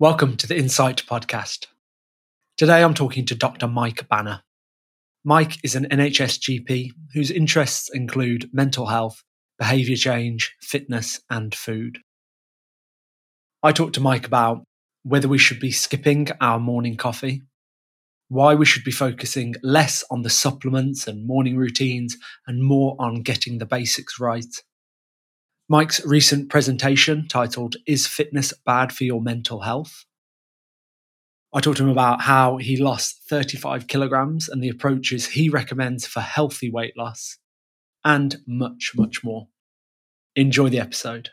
Welcome to the Insight Podcast. Today I'm talking to Dr. Mike Banna. Mike is an NHS GP whose interests include mental health, behaviour change, fitness, and food. I talked to Mike about whether we should be skipping our morning coffee, why we should be focusing less on the supplements and morning routines and more on getting the basics right. Mike's recent presentation titled Is Fitness Bad for Your Mental Health? I talked to him about how he lost 35 kilograms and the approaches he recommends for healthy weight loss, and much, much more. Enjoy the episode.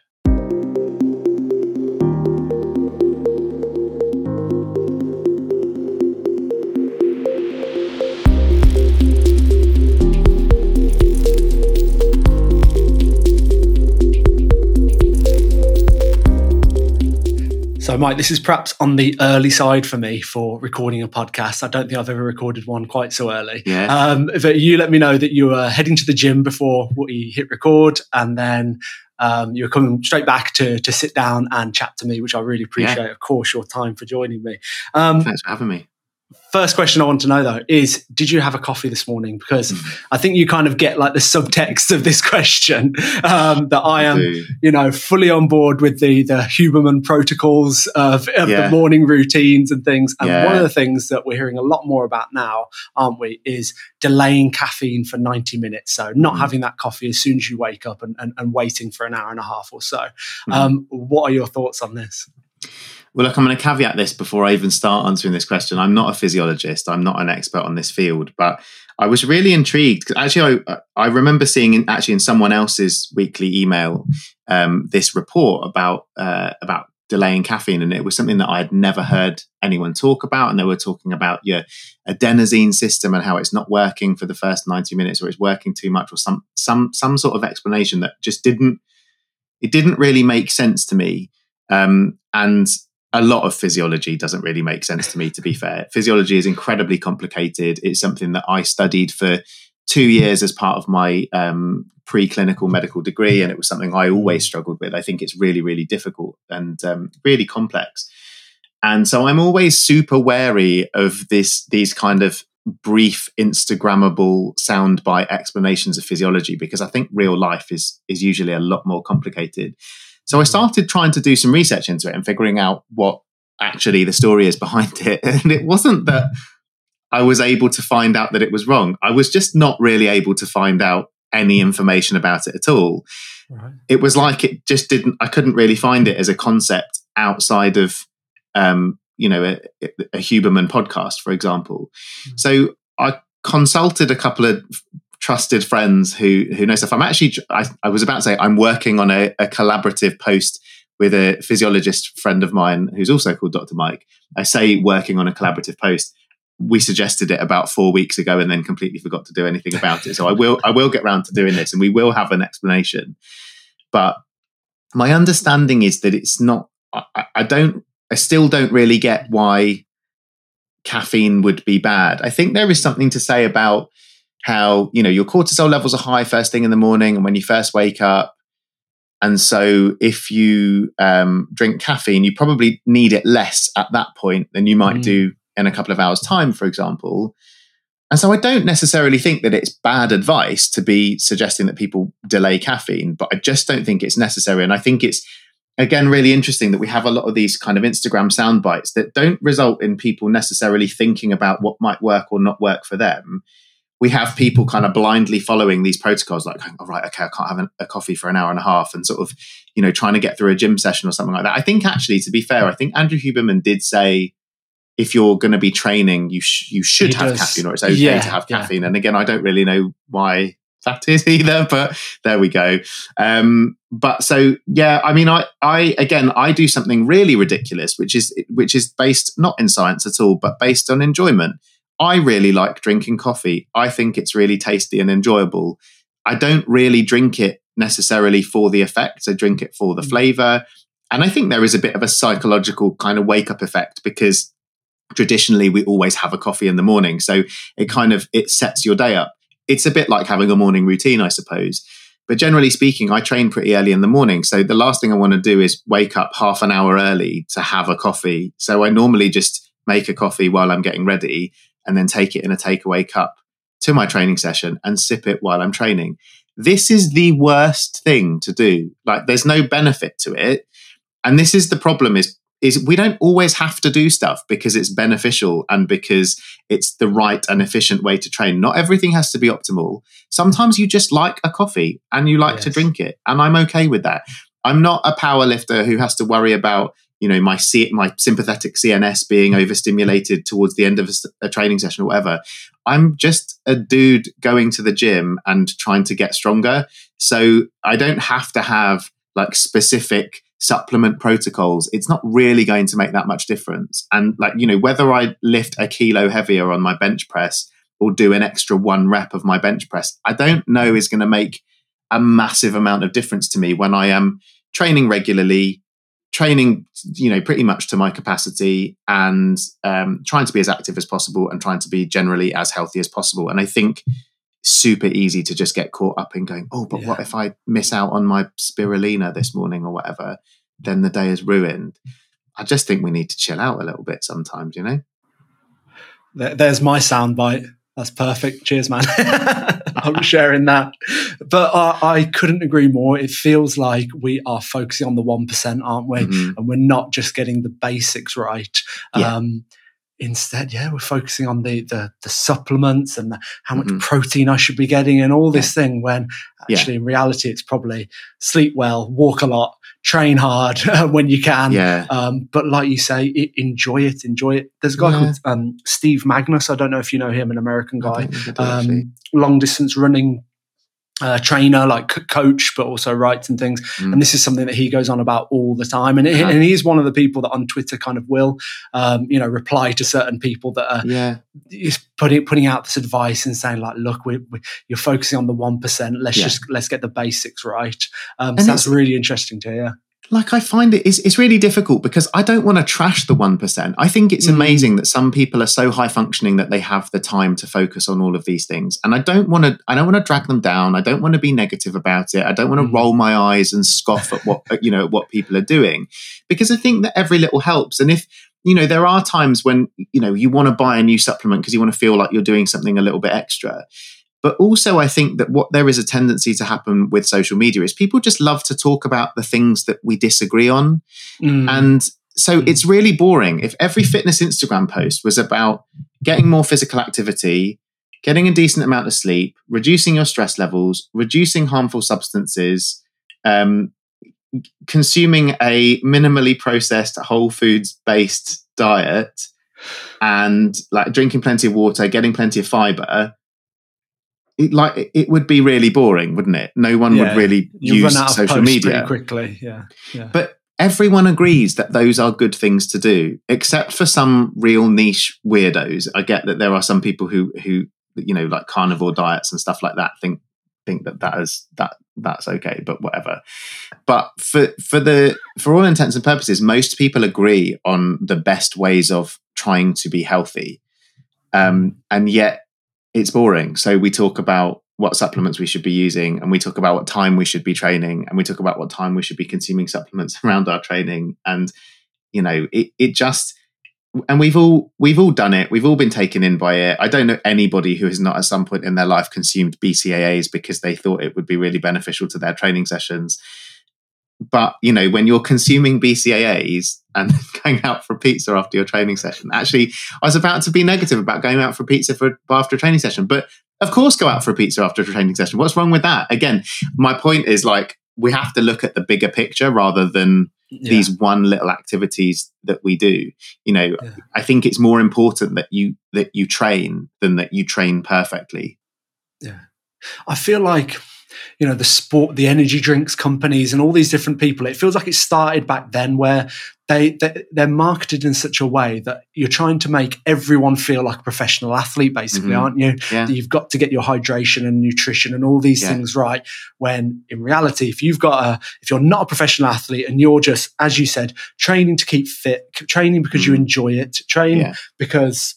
So, Mike, this is perhaps on the early side for me for recording a podcast. I don't think I've ever recorded one quite so early. Yeah. Um, but you let me know that you were heading to the gym before we hit record, and then um, you were coming straight back to to sit down and chat to me, which I really appreciate. Yeah. Of course, your time for joining me. Um, Thanks for having me. First question I want to know though is did you have a coffee this morning? Because Mm. I think you kind of get like the subtext of this question um, that I am, do. you know, fully on board with the the Huberman protocols of, of the morning routines and things. And Yeah. one of the things that we're hearing a lot more about now, aren't we, is delaying caffeine for 90 minutes. So not Mm. having that coffee as soon as you wake up and, and, and waiting for an hour and a half or so. Mhm. Um, what are your thoughts on this? Well, look, I'm going to caveat this before I even start answering this question. I'm not a physiologist. I'm not an expert on this field, but I was really intrigued. Actually, I, I remember seeing in, actually in someone else's weekly email um, this report about uh, about delaying caffeine, and it was something that I had never heard anyone talk about. And they were talking about your adenosine system and how it's not working for the first 90 minutes, or it's working too much, or some some some sort of explanation that just didn't it didn't really make sense to me. Um, and a lot of physiology doesn't really make sense to me, to be fair. Physiology is incredibly complicated. It's something that I studied for two years as part of my um, preclinical medical degree, and it was something I always struggled with. I think it's really, really difficult and um, really complex. And so I'm always super wary of this these kind of brief Instagrammable soundbite explanations of physiology because I think real life is is usually a lot more complicated. So I started trying to do some research into it and figuring out what actually the story is behind it. And it wasn't that I was able to find out that it was wrong. I was just not really able to find out any information about it at all. Right. It was like it just didn't, I couldn't really find it as a concept outside of, um, you know, a, a Huberman podcast, for example. Mm. So I consulted a couple of trusted friends who who know stuff. I'm actually I, I was about to say I'm working on a, a collaborative post with a physiologist friend of mine who's also called Dr. Mike. I say working on a collaborative post. We suggested it about four weeks ago and then completely forgot to do anything about it. So I will I will get round to doing this and we will have an explanation. But my understanding is that it's not I, I don't I still don't really get why caffeine would be bad. I think there is something to say about how you know your cortisol levels are high first thing in the morning and when you first wake up. And so if you um, drink caffeine you probably need it less at that point than you might Mm. do in a couple of hours time for example. And so i don't necessarily think that it's bad advice to be suggesting that people delay caffeine but i just don't think it's necessary. And i think it's again really interesting that we have a lot of these kind of instagram sound bites that don't result in people necessarily thinking about what might work or not work for them we have people kind of blindly following these protocols like all right okay i can't have an, a coffee for an hour and a half and sort of you know trying to get through a gym session or something like that i think actually to be fair i think andrew huberman did say if you're going to be training you sh- you should He have does. caffeine or it's okay Yeah, to have yeah. caffeine and again i don't really know why that is either but there we go um but so yeah i mean i i again i do something really ridiculous which is which is based not in science at all but based on enjoyment i really like drinking coffee. I think it's really tasty and enjoyable. I don't really drink it necessarily for the effects i drink it for the Mm. flavor. And i think there is a bit of a psychological kind of wake up effect because traditionally we always have a coffee in the morning. So it kind of it sets your day up. It's a bit like having a morning routine i suppose. But generally speaking, I train pretty early in the morning. So the last thing I want to do is wake up half an hour early to have a coffee. So I normally just make a coffee while I'm getting ready and then take it in a takeaway cup to my training session and sip it while I'm training. This is the worst thing to do. Like there's no benefit to it. And this is the problem is is we don't always have to do stuff because it's beneficial and because it's the right and efficient way to train. Not everything has to be optimal. Sometimes you just like a coffee and you like yes. to drink it. And I'm okay with that. I'm not a power lifter who has to worry about, you know, my C- my sympathetic CNS being mm-hmm. overstimulated towards the end of a, a training session or whatever. I'm just a dude going to the gym and trying to get stronger. So I don't have to have like specific supplement protocols, it's not really going to make that much difference. And like, you know, whether I lift a kilo heavier on my bench press or do an extra one rep of my bench press, I don't know is going to make a massive amount of difference to me when I am training regularly, training, you know, pretty much to my capacity and um, trying to be as active as possible and trying to be generally as healthy as possible. And I think super easy to just get caught up in going, oh, but yeah. what if I miss out on my spirulina this morning or whatever? Then the day is ruined. I just think we need to chill out a little bit sometimes, you know? There's my soundbite. That's perfect. Cheers, man. I'm sharing that. But uh, I couldn't agree more. It feels like we are focusing on the 1%, aren't we? Mm-hmm. And we're not just getting the basics right. Yeah. Um, instead, yeah, we're focusing on the the, the supplements and the, how much mm-hmm. protein I should be getting and all this thing. When actually, yeah. in reality, it's probably sleep well, walk a lot, train hard when you can. Yeah. Um, but like you say, it, enjoy it, enjoy it. There's a guy yeah. called um, Steve Magness. I don't know if you know him, an American guy, um, long distance running uh, trainer, like coach, but also writes and things. Mm. And this is something that he goes on about all the time. And, yeah. and he's one of the people that on Twitter kind of will, um, you know, reply to certain people that are yeah. is putting putting out this advice and saying like, look, we, we, you're focusing on the one percent. Let's yeah. just let's get the basics right. Um, so that's really interesting to hear like I find it is it's really difficult because I don't want to trash the one percent. I think it's mm. amazing that some people are so high functioning that they have the time to focus on all of these things. And I don't want to I don't want to drag them down. I don't want to be negative about it. I don't want to mm. roll my eyes and scoff at what you know what people are doing because I think that every little helps. And if you know there are times when you know you want to buy a new supplement because you want to feel like you're doing something a little bit extra but also, I think that what there is a tendency to happen with social media is people just love to talk about the things that we disagree on. Mm. And so mm. it's really boring. If every fitness Instagram post was about getting more physical activity, getting a decent amount of sleep, reducing your stress levels, reducing harmful substances, um, consuming a minimally processed whole foods based diet, and like drinking plenty of water, getting plenty of fiber, it, like it would be really boring, wouldn't it? No one yeah. would really you use social media quickly. Yeah. yeah, but everyone agrees that those are good things to do, except for some real niche weirdos. I get that there are some people who who you know like carnivore diets and stuff like that think think that that is that that's okay but whatever but for for the for all intents and purposes most people agree on the best ways of trying to be healthy um, and yet it's boring. So we talk about what supplements we should be using and we talk about what time we should be training and we talk about what time we should be consuming supplements around our training. And you know it it just and we've all we've all done it. We've all been taken in by it. I don't know anybody who has not at some point in their life consumed bcaas because they thought it would be really beneficial to their training sessions but you know when you're consuming bcaas and going out for pizza after your training session actually i was about to be negative about going out for pizza for after a training session but of course go out for a pizza after a training session. What's wrong with that? Again my point is like we have to look at the bigger picture rather than yeah. these one little activities that we do. You know yeah. i think it's more important that you that you train than that you train perfectly. Yeah. I feel like you know the sport the energy drinks companies and all these different people it feels like it started back then where they, they are marketed in such a way that you're trying to make everyone feel like a professional athlete basically mm-hmm. aren't you yeah. you've got to get your hydration and nutrition and all these yeah. things right when in reality if you've got a if you're not a professional athlete and you're just as you said training to keep fit training because mm-hmm. you enjoy it train yeah. because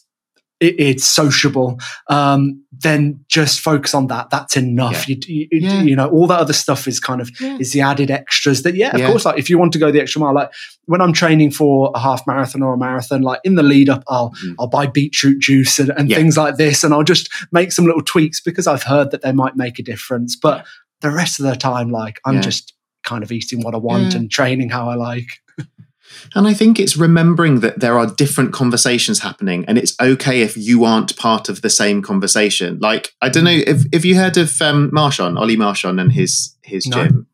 it, it's sociable, um, then just focus on that. That's enough. Yeah. You, you, Yeah. you know, all that other stuff is kind of Yeah. is the added extras that, yeah, of course, like if you want to go the extra mile, like when I'm training for a half marathon or a marathon, like in the lead up, I'll, Mm. I'll buy beetroot juice and, and things like this. And I'll just make some little tweaks because I've heard that they might make a difference. But the rest of the time, like I'm just kind of eating what I want and training how I like. And I think it's remembering that there are different conversations happening, and it's okay if you aren't part of the same conversation. Like I don't know if if you heard of um, Marshon, Ollie Marshon, and his his No. gym.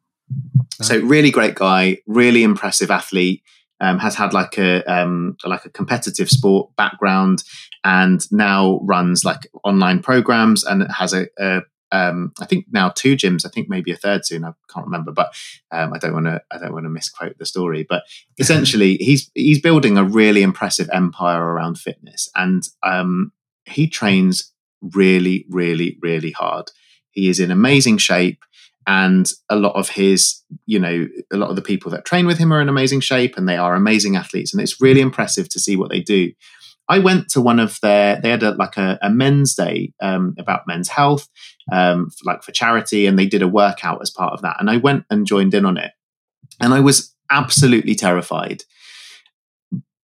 No. So really great guy, really impressive athlete. Um, has had like a um, like a competitive sport background, and now runs like online programs, and has a, a um, I think now two gyms. I think maybe a third soon. I can't remember, but um, I don't want to I don't want to misquote the story. But essentially he's he's building a really impressive empire around fitness and um, he trains really really really hard he is in amazing shape and a lot of his you know a lot of the people that train with him are in amazing shape and they are amazing athletes and it's really impressive to see what they do I went to one of their. They had a, like a, a men's day um, about men's health, um, like for charity, and they did a workout as part of that. And I went and joined in on it, and I was absolutely terrified.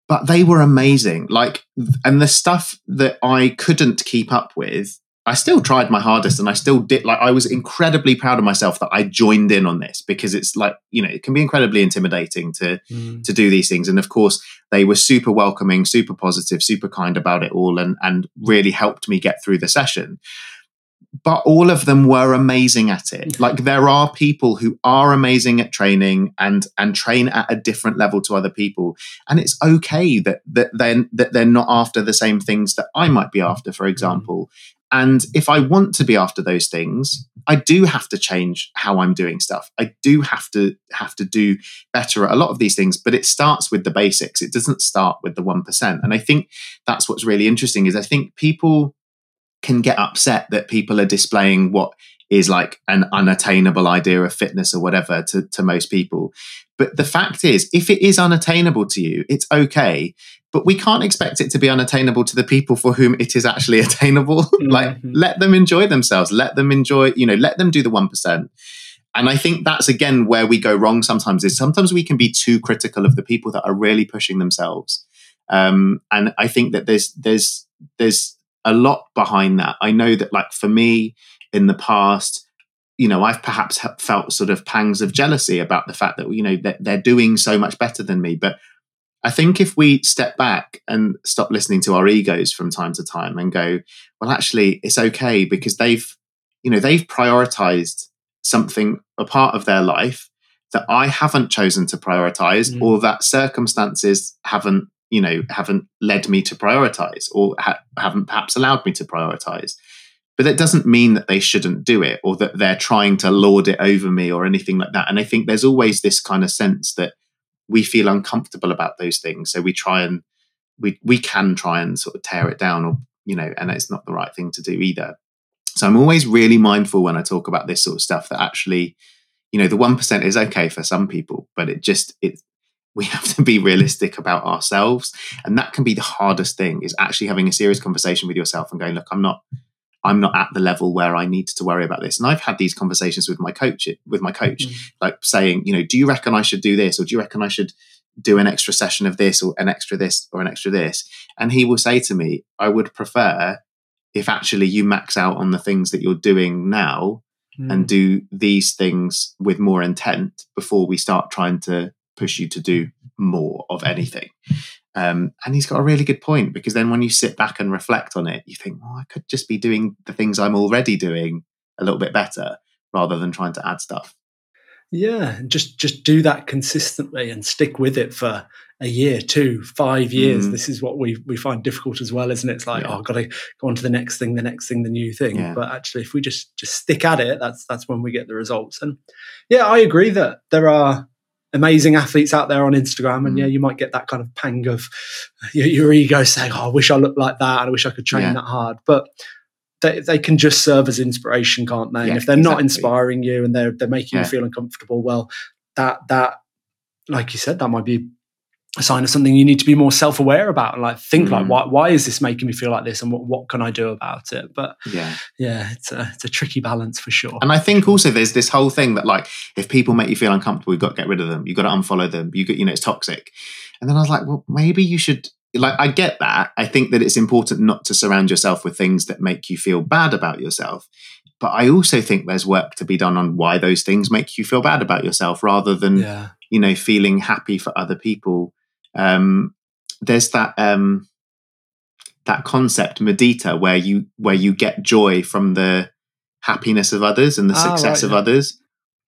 But they were amazing. Like, and the stuff that I couldn't keep up with, I still tried my hardest, and I still did. Like, I was incredibly proud of myself that I joined in on this because it's like you know it can be incredibly intimidating to mm. to do these things. And of course, they were super welcoming, super positive, super kind about it all, and and really helped me get through the session. But all of them were amazing at it. Mm-hmm. Like there are people who are amazing at training and and train at a different level to other people, and it's okay that that then that they're not after the same things that I might be after, for mm-hmm. example. And if I want to be after those things, I do have to change how I'm doing stuff. I do have to have to do better at a lot of these things, but it starts with the basics. It doesn't start with the 1%. And I think that's what's really interesting is I think people can get upset that people are displaying what is like an unattainable idea of fitness or whatever to, to most people. But the fact is, if it is unattainable to you, it's okay. But we can't expect it to be unattainable to the people for whom it is actually attainable. like, Mhm. let them enjoy themselves. Let them enjoy, you know, let them do the 1%. And I think that's again where we go wrong sometimes is sometimes we can be too critical of the people that are really pushing themselves. Um, and I think that there's there's there's a lot behind that. I know that like for me in the past, you know, I've perhaps felt sort of pangs of jealousy about the fact that you know that they're doing so much better than me. But I think if we step back and stop listening to our egos from time to time and go, well, actually, it's okay because they've, you know, they've prioritized something, a part of their life that I haven't chosen to prioritize Mm. or that circumstances haven't, you know, haven't led me to prioritize or ha- haven't perhaps allowed me to prioritize. But that doesn't mean that they shouldn't do it or that they're trying to lord it over me or anything like that. And I think there's always this kind of sense that we feel uncomfortable about those things. So we try and we we can try and sort of tear it down or you know, and it's not the right thing to do either. So I'm always really mindful when I talk about this sort of stuff that actually, you know, the one percent is okay for some people, but it just it we have to be realistic about ourselves. And that can be the hardest thing is actually having a serious conversation with yourself and going, look, I'm not I'm not at the level where I need to worry about this. And I've had these conversations with my coach with my coach, Mm. like saying, you know, do you reckon I should do this or do you reckon I should do an extra session of this or an extra this or an extra this? And he will say to me, I would prefer if actually you max out on the things that you're doing now Mm. and do these things with more intent before we start trying to push you to do more of anything. Um, and he's got a really good point because then when you sit back and reflect on it, you think, well, I could just be doing the things I'm already doing a little bit better rather than trying to add stuff. Yeah, just just do that consistently and stick with it for a year, two, five years. Mm. This is what we we find difficult as well, isn't it? It's like, Yeah. oh, I've got to go on to the next thing, the next thing, the new thing. Yeah. But actually, if we just just stick at it, that's that's when we get the results. And yeah, I agree that there are amazing athletes out there on Instagram, and Mm. yeah, you might get that kind of pang of your, your ego saying, "Oh, I wish I looked like that, and I wish I could train Yeah. that hard." But they, they can just serve as inspiration, can't they? Yeah, and if they're not inspiring you and they're they're making Yeah. you feel uncomfortable, well, that that like you said, that might be a sign of something you need to be more self-aware about and like think Mm. like why why is this making me feel like this and what, what can I do about it but yeah. yeah it's a it's a tricky balance for sure And I think also there's this whole thing that like if people make you feel uncomfortable, you've got to get rid of them. You've got to unfollow them. You got you know it's toxic. And then I was like, well, maybe you should like I get that. I think that it's important not to surround yourself with things that make you feel bad about yourself. But I also think there's work to be done on why those things make you feel bad about yourself rather than yeah you know feeling happy for other people um there's that um that concept mudita where you where you get joy from the happiness of others and the Ah, success right, of yeah. others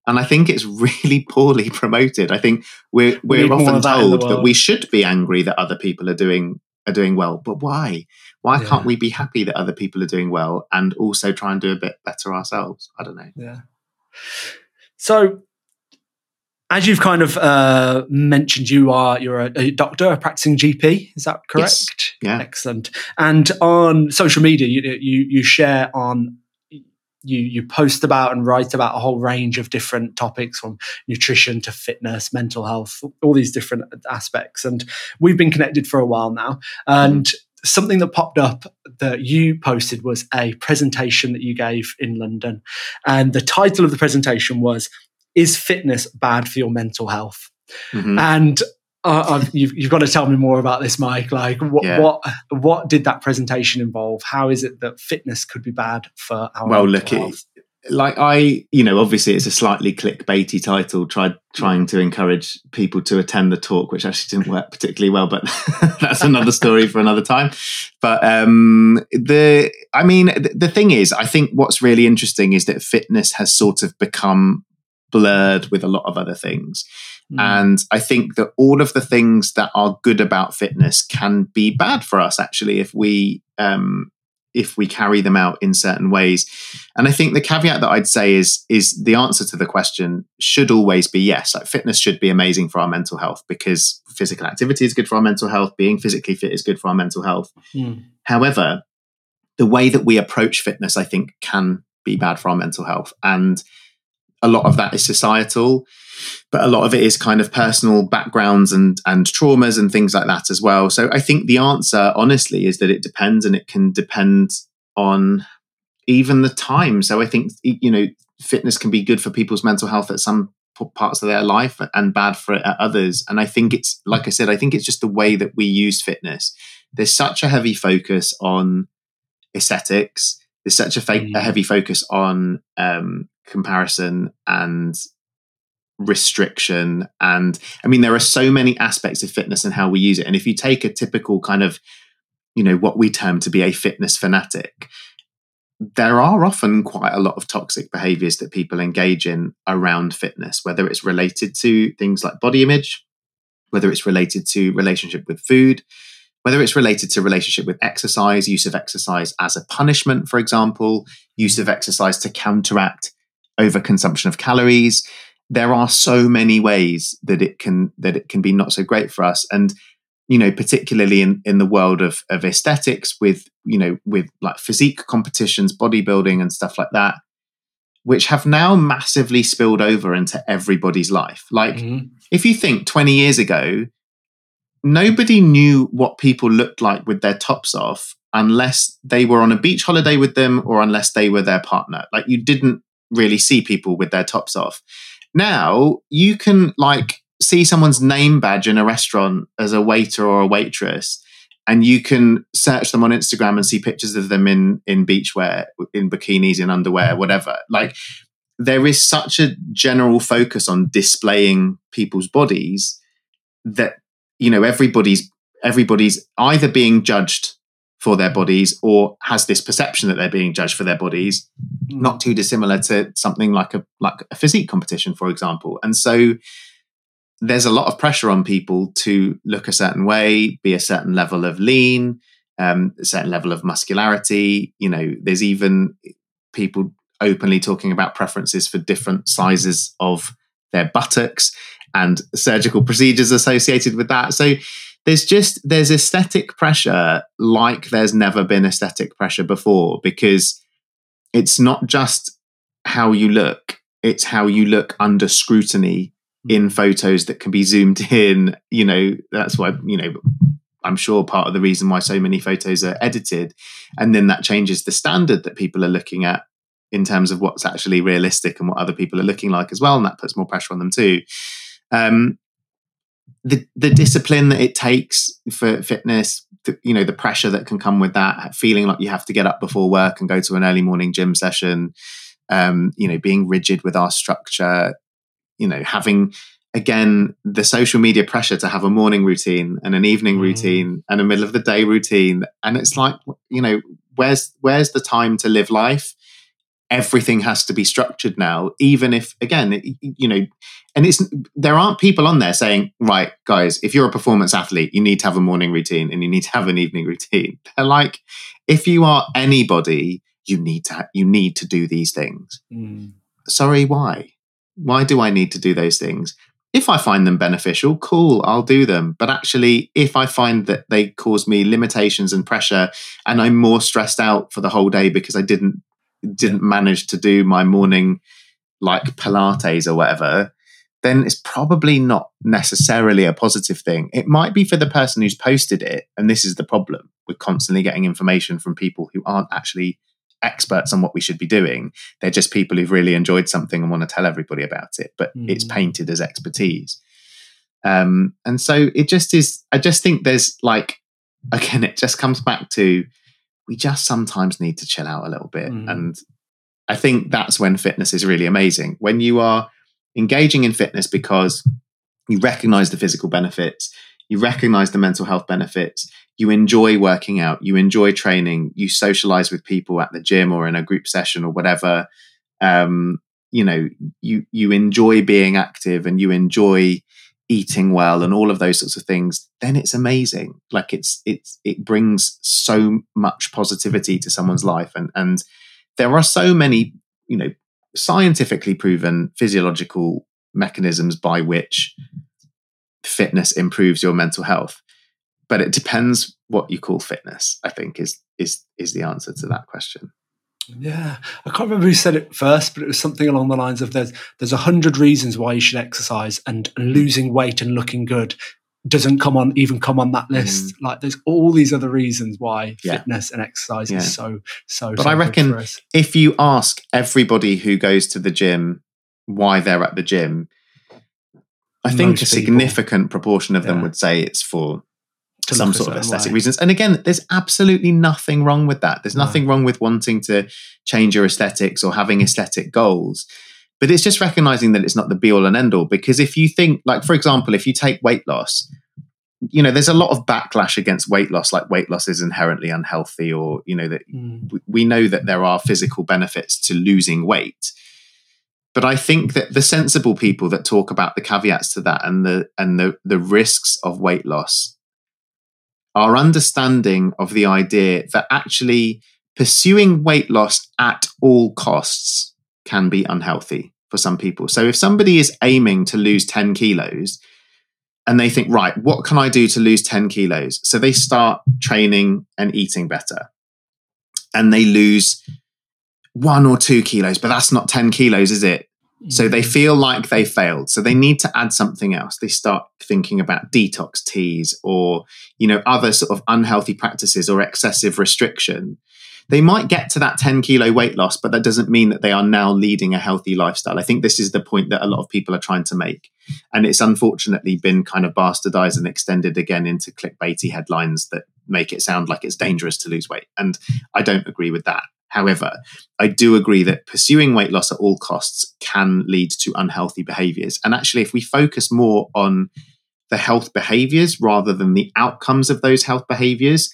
and i think it's really poorly promoted i think we're We we're more often of that told that we should be angry that other people are doing are doing well but why why Yeah. can't we be happy that other people are doing well and also try and do a bit better ourselves i don't know Yeah. So, as you've kind of uh, mentioned, you are you're a, a doctor, a practicing GP. Is that correct? Yes. Yeah. Excellent. And on social media, you you, you share on. You, you post about and write about a whole range of different topics from nutrition to fitness, mental health, all these different aspects. And we've been connected for a while now. And something that popped up that you posted was a presentation that you gave in London. And the title of the presentation was Is Fitness Bad for Your Mental Health? Mhm. And uh, I've, you've, you've got to tell me more about this, Mike. Like, what, Yeah. what what did that presentation involve? How is it that fitness could be bad for our well mental look it, like i you know obviously it's a slightly clickbaity title tried trying to encourage people to attend the talk which actually didn't work particularly well but that's another story for another time but um the i mean the, the thing is i think what's really interesting is that fitness has sort of become blurred with a lot of other things Mm. and I think that all of the things that are good about fitness can be bad for us actually if we um, if we carry them out in certain ways. And I think the caveat that I'd say is is the answer to the question should always be yes. Like fitness should be amazing for our mental health because physical activity is good for our mental health. Being physically fit is good for our mental health. Mm. However, the way that we approach fitness, I think, can be bad for our mental health. And a lot of that is societal, but a lot of it is kind of personal backgrounds and and traumas and things like that as well. So I think the answer, honestly, is that it depends, and it can depend on even the time. So I think you know, fitness can be good for people's mental health at some parts of their life and bad for it at others. And I think it's like I said, I think it's just the way that we use fitness. There's such a heavy focus on aesthetics. There's such a, fa- Mm. a heavy focus on um, comparison and restriction. And I mean, there are so many aspects of fitness and how we use it. And if you take a typical kind of, you know, what we term to be a fitness fanatic, there are often quite a lot of toxic behaviors that people engage in around fitness, whether it's related to things like body image, whether it's related to relationship with food, whether it's related to relationship with exercise, use of exercise as a punishment, for example, use of exercise to counteract overconsumption of calories. There are so many ways that it can that it can be not so great for us. And you know, particularly in, in the world of, of aesthetics with, you know, with like physique competitions, bodybuilding and stuff like that, which have now massively spilled over into everybody's life. Like Mhm. if you think 20 years ago, nobody knew what people looked like with their tops off unless they were on a beach holiday with them or unless they were their partner. Like you didn't really see people with their tops off. Now you can like see someone's name badge in a restaurant as a waiter or a waitress and you can search them on Instagram and see pictures of them in in beachwear, in bikinis, in underwear, whatever. Like there is such a general focus on displaying people's bodies that you know everybody's everybody's either being judged for their bodies or has this perception that they're being judged for their bodies not too dissimilar to something like a like a physique competition for example. And so there's a lot of pressure on people to look a certain way be a certain level of lean um, a certain level of muscularity. You know there's even people openly talking about preferences for different sizes of their buttocks and surgical procedures associated with that. So there's just there's aesthetic pressure like there's never been aesthetic pressure before because it's not just how you look it's how you look under scrutiny in photos that can be zoomed in. You know, that's why, you know, I'm sure part of the reason why so many photos are edited. And then that changes the standard that people are looking at in terms of what's actually realistic and what other people are looking like as well. And that puts more pressure on them too. Um, the the discipline that it takes for fitness, the, you know, the pressure that can come with that, feeling like you have to get up before work and go to an early morning gym session, um, you know, being rigid with our structure, you know, having again the social media pressure to have a morning routine and an evening mm. routine and a middle of the day routine, and it's like, you know, where's where's the time to live life? Everything has to be structured now even if again you know and it's there aren't people on there saying right guys if you're a performance athlete you need to have a morning routine and you need to have an evening routine. They're like if you are anybody you need to you need to do these things. Mm. sorry why? Why do i need to do those things? If i find them beneficial cool i'll do them. But actually if i find that they cause me limitations and pressure and i'm more stressed out for the whole day because i didn't didn't manage to do my morning like Pilates or whatever, then it's probably not necessarily a positive thing. It might be for the person who's posted it. And this is the problem. We're constantly getting information from people who aren't actually experts on what we should be doing. They're just people who've really enjoyed something and want to tell everybody about it, but mm. it's painted as expertise. Um, and so it just is, I just think there's like, again, it just comes back to we just sometimes need to chill out a little bit. Mm. And I think that's when fitness is really amazing. When you are engaging in fitness because you recognize the physical benefits, you recognize the mental health benefits, you enjoy working out, you enjoy training, you socialize with people at the gym or in a group session or whatever. Um, you know, you you enjoy being active and you enjoy eating well and all of those sorts of things then it's amazing. Like it's it's it brings so much positivity to someone's life. And and there are so many you know scientifically proven physiological mechanisms by which fitness improves your mental health. But it depends what you call fitness i think is is is the answer to that question yeah, I can't remember who said it first, but it was something along the lines of there's there's a hundred reasons why you should exercise, and losing weight and looking good doesn't come on even come on that list. Mm. Like there's all these other reasons why yeah. fitness and exercise yeah. is so so. But so I reckon if you ask everybody who goes to the gym why they're at the gym, I think Most a significant people. proportion of them would say it's for some sort of aesthetic way. reasons. And again, there's absolutely nothing wrong with that. There's nothing no. wrong with wanting to change your aesthetics or having aesthetic goals. But it's just recognizing that it's not the be all and end all. Because if you think, like, for example, if you take weight loss, you know, there's a lot of backlash against weight loss, like weight loss is inherently unhealthy, or, you know, that mm. we know that there are physical benefits to losing weight. But I think that the sensible people that talk about the caveats to that and the and the the risks of weight loss our understanding of the idea that actually pursuing weight loss at all costs can be unhealthy for some people. So if somebody is aiming to lose 10 kilos and they think, right, what can I do to lose 10 kilos? So they start training and eating better and they lose one or two kilos, but that's not 10 kilos, is it? So they mm. feel like they failed. So they need to add something else. They start thinking about detox teas or, you know, other sort of unhealthy practices or excessive restriction. They might get to that 10 kilo weight loss, but that doesn't mean that they are now leading a healthy lifestyle. I think this is the point that a lot of people are trying to make. And it's unfortunately been kind of bastardized and extended again into clickbaity headlines that make it sound like it's dangerous to lose weight. And I don't agree with that. However, I do agree that pursuing weight loss at all costs can lead to unhealthy behaviors. And actually, if we focus more on the health behaviors rather than the outcomes of those health behaviors,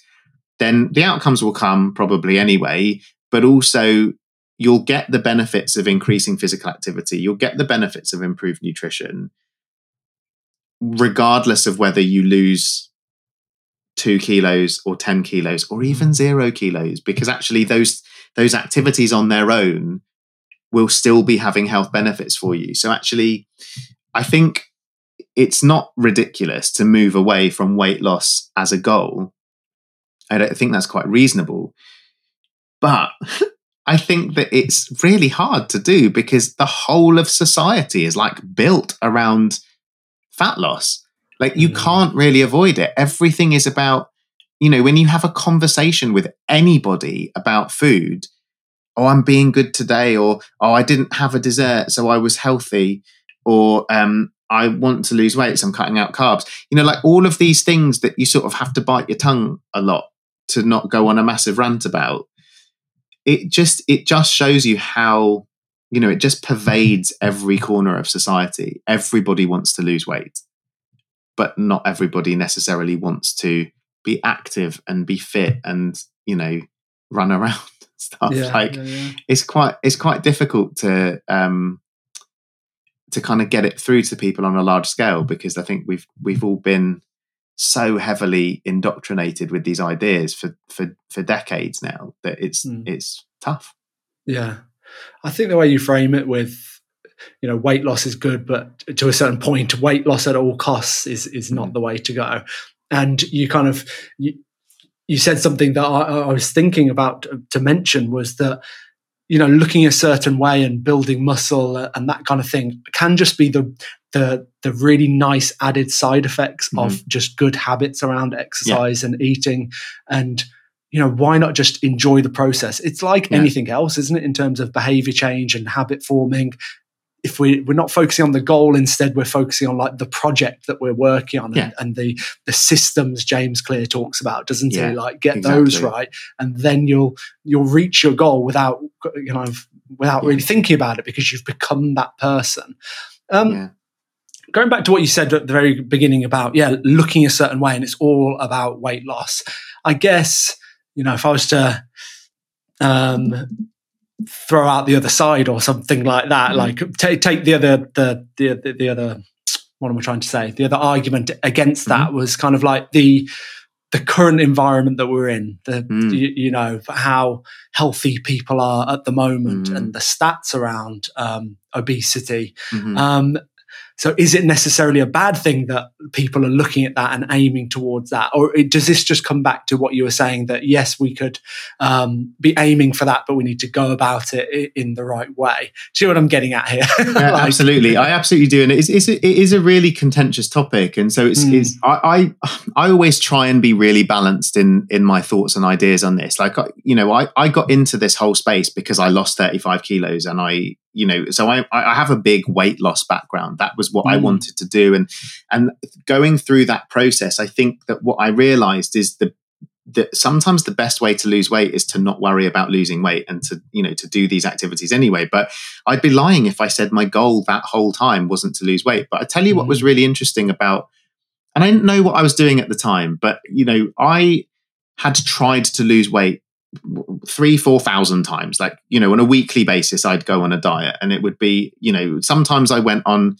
then the outcomes will come probably anyway, but also you'll get the benefits of increasing physical activity, you'll get the benefits of improved nutrition, regardless of whether you lose two kilos or 10 kilos or even zero kilos, because actually those those activities on their own will still be having health benefits for you. So actually, I think it's not ridiculous to move away from weight loss as a goal. I don't think that's quite reasonable. But I think that it's really hard to do because the whole of society is like built around fat loss. Like you Mm. can't really avoid it. Everything is about, you know, when you have a conversation with anybody about food, oh, I'm being good today, or oh, I didn't have a dessert, so I was healthy, or um, I want to lose weight, so I'm cutting out carbs. You know, like all of these things that you sort of have to bite your tongue a lot to not go on a massive rant about. It just it just shows you how you know it just pervades every corner of society. Everybody wants to lose weight, but not everybody necessarily wants to be active and be fit and you know run around and stuff. Yeah, like yeah, yeah. it's quite it's quite difficult to um to kind of get it through to people on a large scale because I think we've we've all been so heavily indoctrinated with these ideas for for for decades now that it's Mm. it's tough. Yeah. I think the way you frame it with, you know, weight loss is good, but to a certain point, weight loss at all costs is is not Mhm. the way to go. And you kind of you, you said something that I, I was thinking about to mention was that you know looking a certain way and building muscle and that kind of thing can just be the the the really nice added side effects of mm-hmm. just good habits around exercise and eating. And you know why not just enjoy the process? It's like Yeah. anything else isn't it in terms of behavior change and habit forming if we, we're not focusing on the goal instead we're focusing on like the project that we're working on Yeah. and, and the the systems james clear talks about doesn't Yeah, he like get those right and then you'll you'll reach your goal without you know without Yeah. really thinking about it because you've become that person um going back to what you said at the very beginning about yeah looking a certain way and it's all about weight loss i guess you know if i was to um throw out the other side or something like that Mhm. like take take the other the, the the the other what am i trying to say the other argument against that was kind of like the the current environment that we're in the Mm. you, you know how healthy people are at the moment Mm. and the stats around um obesity Mhm. um, so is it necessarily a bad thing that people are looking at that and aiming towards that? Or does this just come back to what you were saying that yes, we could um, be aiming for that, but we need to go about it in the right way? Do you know what I'm getting at here? Yeah, Like- absolutely, I absolutely do, and it's, it's it is a really contentious topic, and so it's, Mm. it's I, I I always try and be really balanced in in my thoughts and ideas on this. Like you know, I I got into this whole space because I lost thirty five kilos, and I you know, so I I have a big weight loss background. That was what I Mm. wanted to do, and and going through that process, I think that what I realized is the that sometimes the best way to lose weight is to not worry about losing weight and to you know to do these activities anyway but i'd be lying if i said my goal that whole time wasn't to lose weight but i tell you what was really interesting about and i didn't know what i was doing at the time but you know i had tried to lose weight three four thousand times like you know on a weekly basis i'd go on a diet and it would be you know sometimes i went on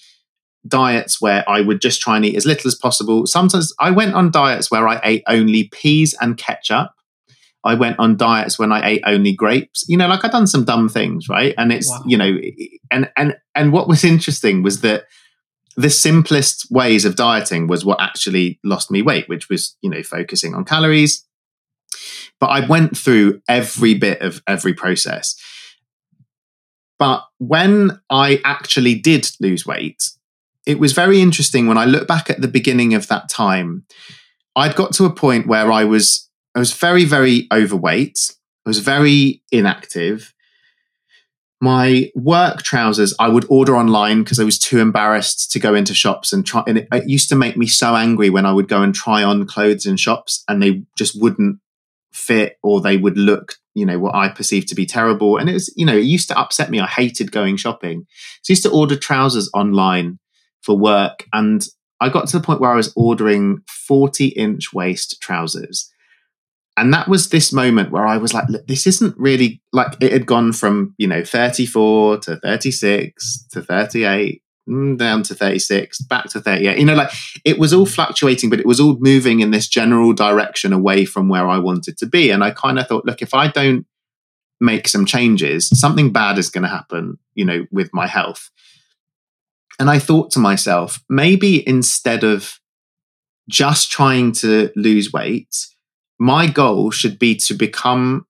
diets where I would just try and eat as little as possible. Sometimes I went on diets where I ate only peas and ketchup. I went on diets when I ate only grapes. You know, like I'd done some dumb things, right? And it's Wow. you know, and and and what was interesting was that the simplest ways of dieting was what actually lost me weight, which was you know focusing on calories. But I went through every bit of every process. But when I actually did lose weight, it was very interesting when I look back at the beginning of that time. I'd got to a point where I was I was very very overweight. I was very inactive. My work trousers I would order online because I was too embarrassed to go into shops and try. And it, it used to make me so angry when I would go and try on clothes in shops and they just wouldn't fit or they would look, you know, what I perceived to be terrible. And it was, you know, it used to upset me. I hated going shopping. So I used to order trousers online for work. And I got to the point where I was ordering 40 inch waist trousers. And that was this moment where I was like, look, this isn't really like it had gone from, you know, 34 to 36 to 38, mm, Mm, down to 36, back to 38. You know, like it was all fluctuating, but it was all moving in this general direction away from where I wanted to be. And I kind of thought, look, if I don't make some changes, something bad is going to happen, you know, with my health. And I thought to myself, maybe instead of just trying to lose weight, my goal should be to become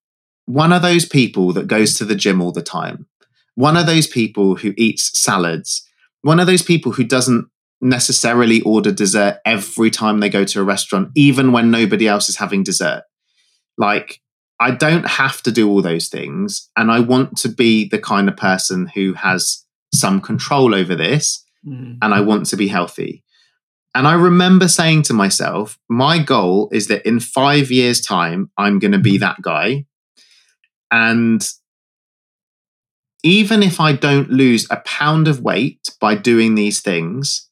one of those people that goes to the gym all the time, one of those people who eats salads, one of those people who doesn't necessarily order dessert every time they go to a restaurant, even when nobody else is having dessert. Like, I don't have to do all those things. And I want to be the kind of person who has some control over this. Mm. And I want to be healthy. And I remember saying to myself, my goal is that in five years' time, I'm going to be that guy. And even if I don't lose a pound of weight by doing these things,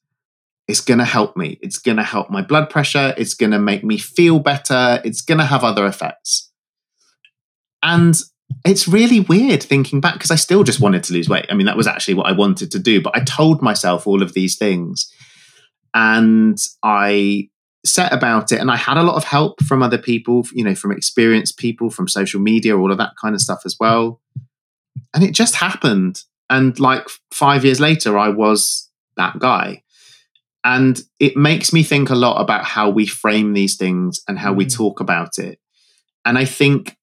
it's going to help me. It's going to help my blood pressure. It's going to make me feel better. It's going to have other effects. And it's really weird thinking back because I still just wanted to lose weight. I mean, that was actually what I wanted to do, but I told myself all of these things and I set about it. And I had a lot of help from other people, you know, from experienced people, from social media, all of that kind of stuff as well. And it just happened. And like five years later, I was that guy. And it makes me think a lot about how we frame these things and how mm. we talk about it. And I think,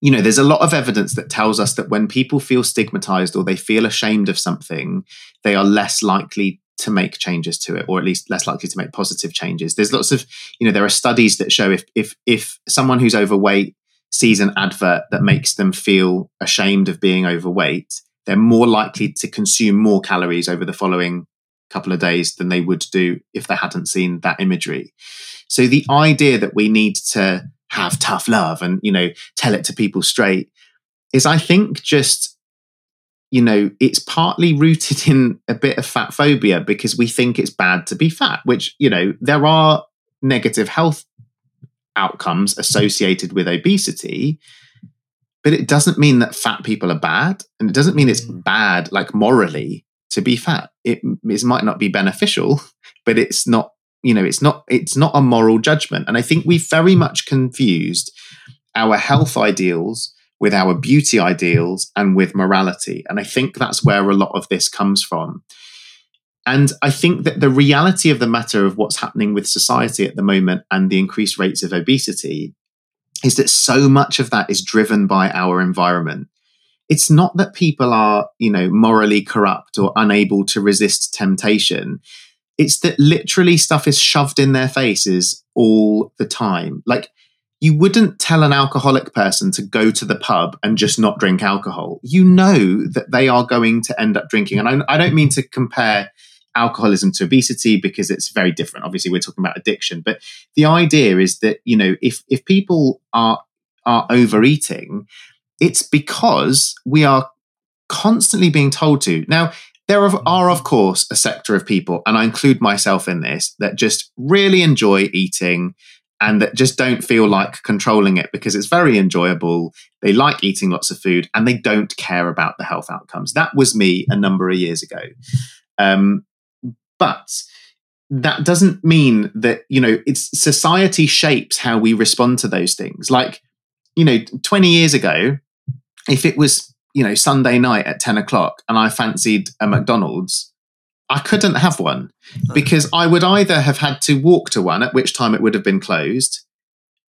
you know, there's a lot of evidence that tells us that when people feel stigmatized or they feel ashamed of something, they are less likely to make changes to it or at least less likely to make positive changes there's lots of you know there are studies that show if if if someone who's overweight sees an advert that makes them feel ashamed of being overweight they're more likely to consume more calories over the following couple of days than they would do if they hadn't seen that imagery. So the idea that we need to have tough love and you know tell it to people straight is i think just you know, it's partly rooted in a bit of fat phobia because we think it's bad to be fat, which, you know, there are negative health outcomes associated with obesity, but it doesn't mean that fat people are bad. And it doesn't mean it's mm. bad, like morally, to be fat. It, it might not be beneficial, but it's not, you know, it's not, it's not a moral judgment. And I think we very much confused our health ideals with our beauty ideals and with morality. And I think that's where a lot of this comes from. And I think that the reality of the matter of what's happening with society at the moment and the increased rates of obesity is that so much of that is driven by our environment. It's not that people are, you know, morally corrupt or unable to resist temptation. It's that literally stuff is shoved in their faces all the time. Like you wouldn't tell an alcoholic person to go to the pub and just not drink alcohol. You know that they are going to end up drinking. And I, I, don't mean to compare alcoholism to obesity because it's very different. Obviously, we're talking about addiction, but the idea is that you know if if people are are overeating, it's because we are constantly being told to. Now, there are, of course, a sector of people, and I include myself in this, that just really enjoy eating and that just don't feel like controlling it because it's very enjoyable. They like eating lots of food and they don't care about the health outcomes. That was me a number of years ago. Um, but that doesn't mean that, you know, it's society shapes how we respond to those things. Like, you know, 20 years ago, if it was, you know, Sunday night at 10 o'clock and I fancied a McDonald's, I couldn't have one because I would either have had to walk to one, at which time it would have been closed,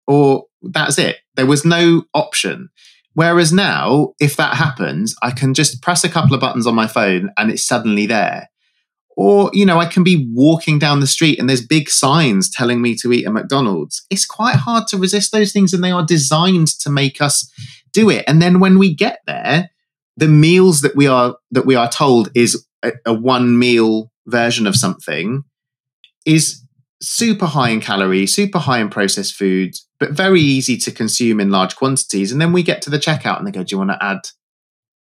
or that's it. There was no option. Whereas now, if that happens, I can just press a couple of buttons on my phone and it's suddenly there. Or, you know, I can be walking down the street and there's big signs telling me to eat a McDonald's. It's quite hard to resist those things and they are designed to make us do it. And then when we get there, the meals that we are that we are told is a, a one meal version of something is super high in calories, super high in processed food, but very easy to consume in large quantities. And then we get to the checkout and they go, Do you want to add,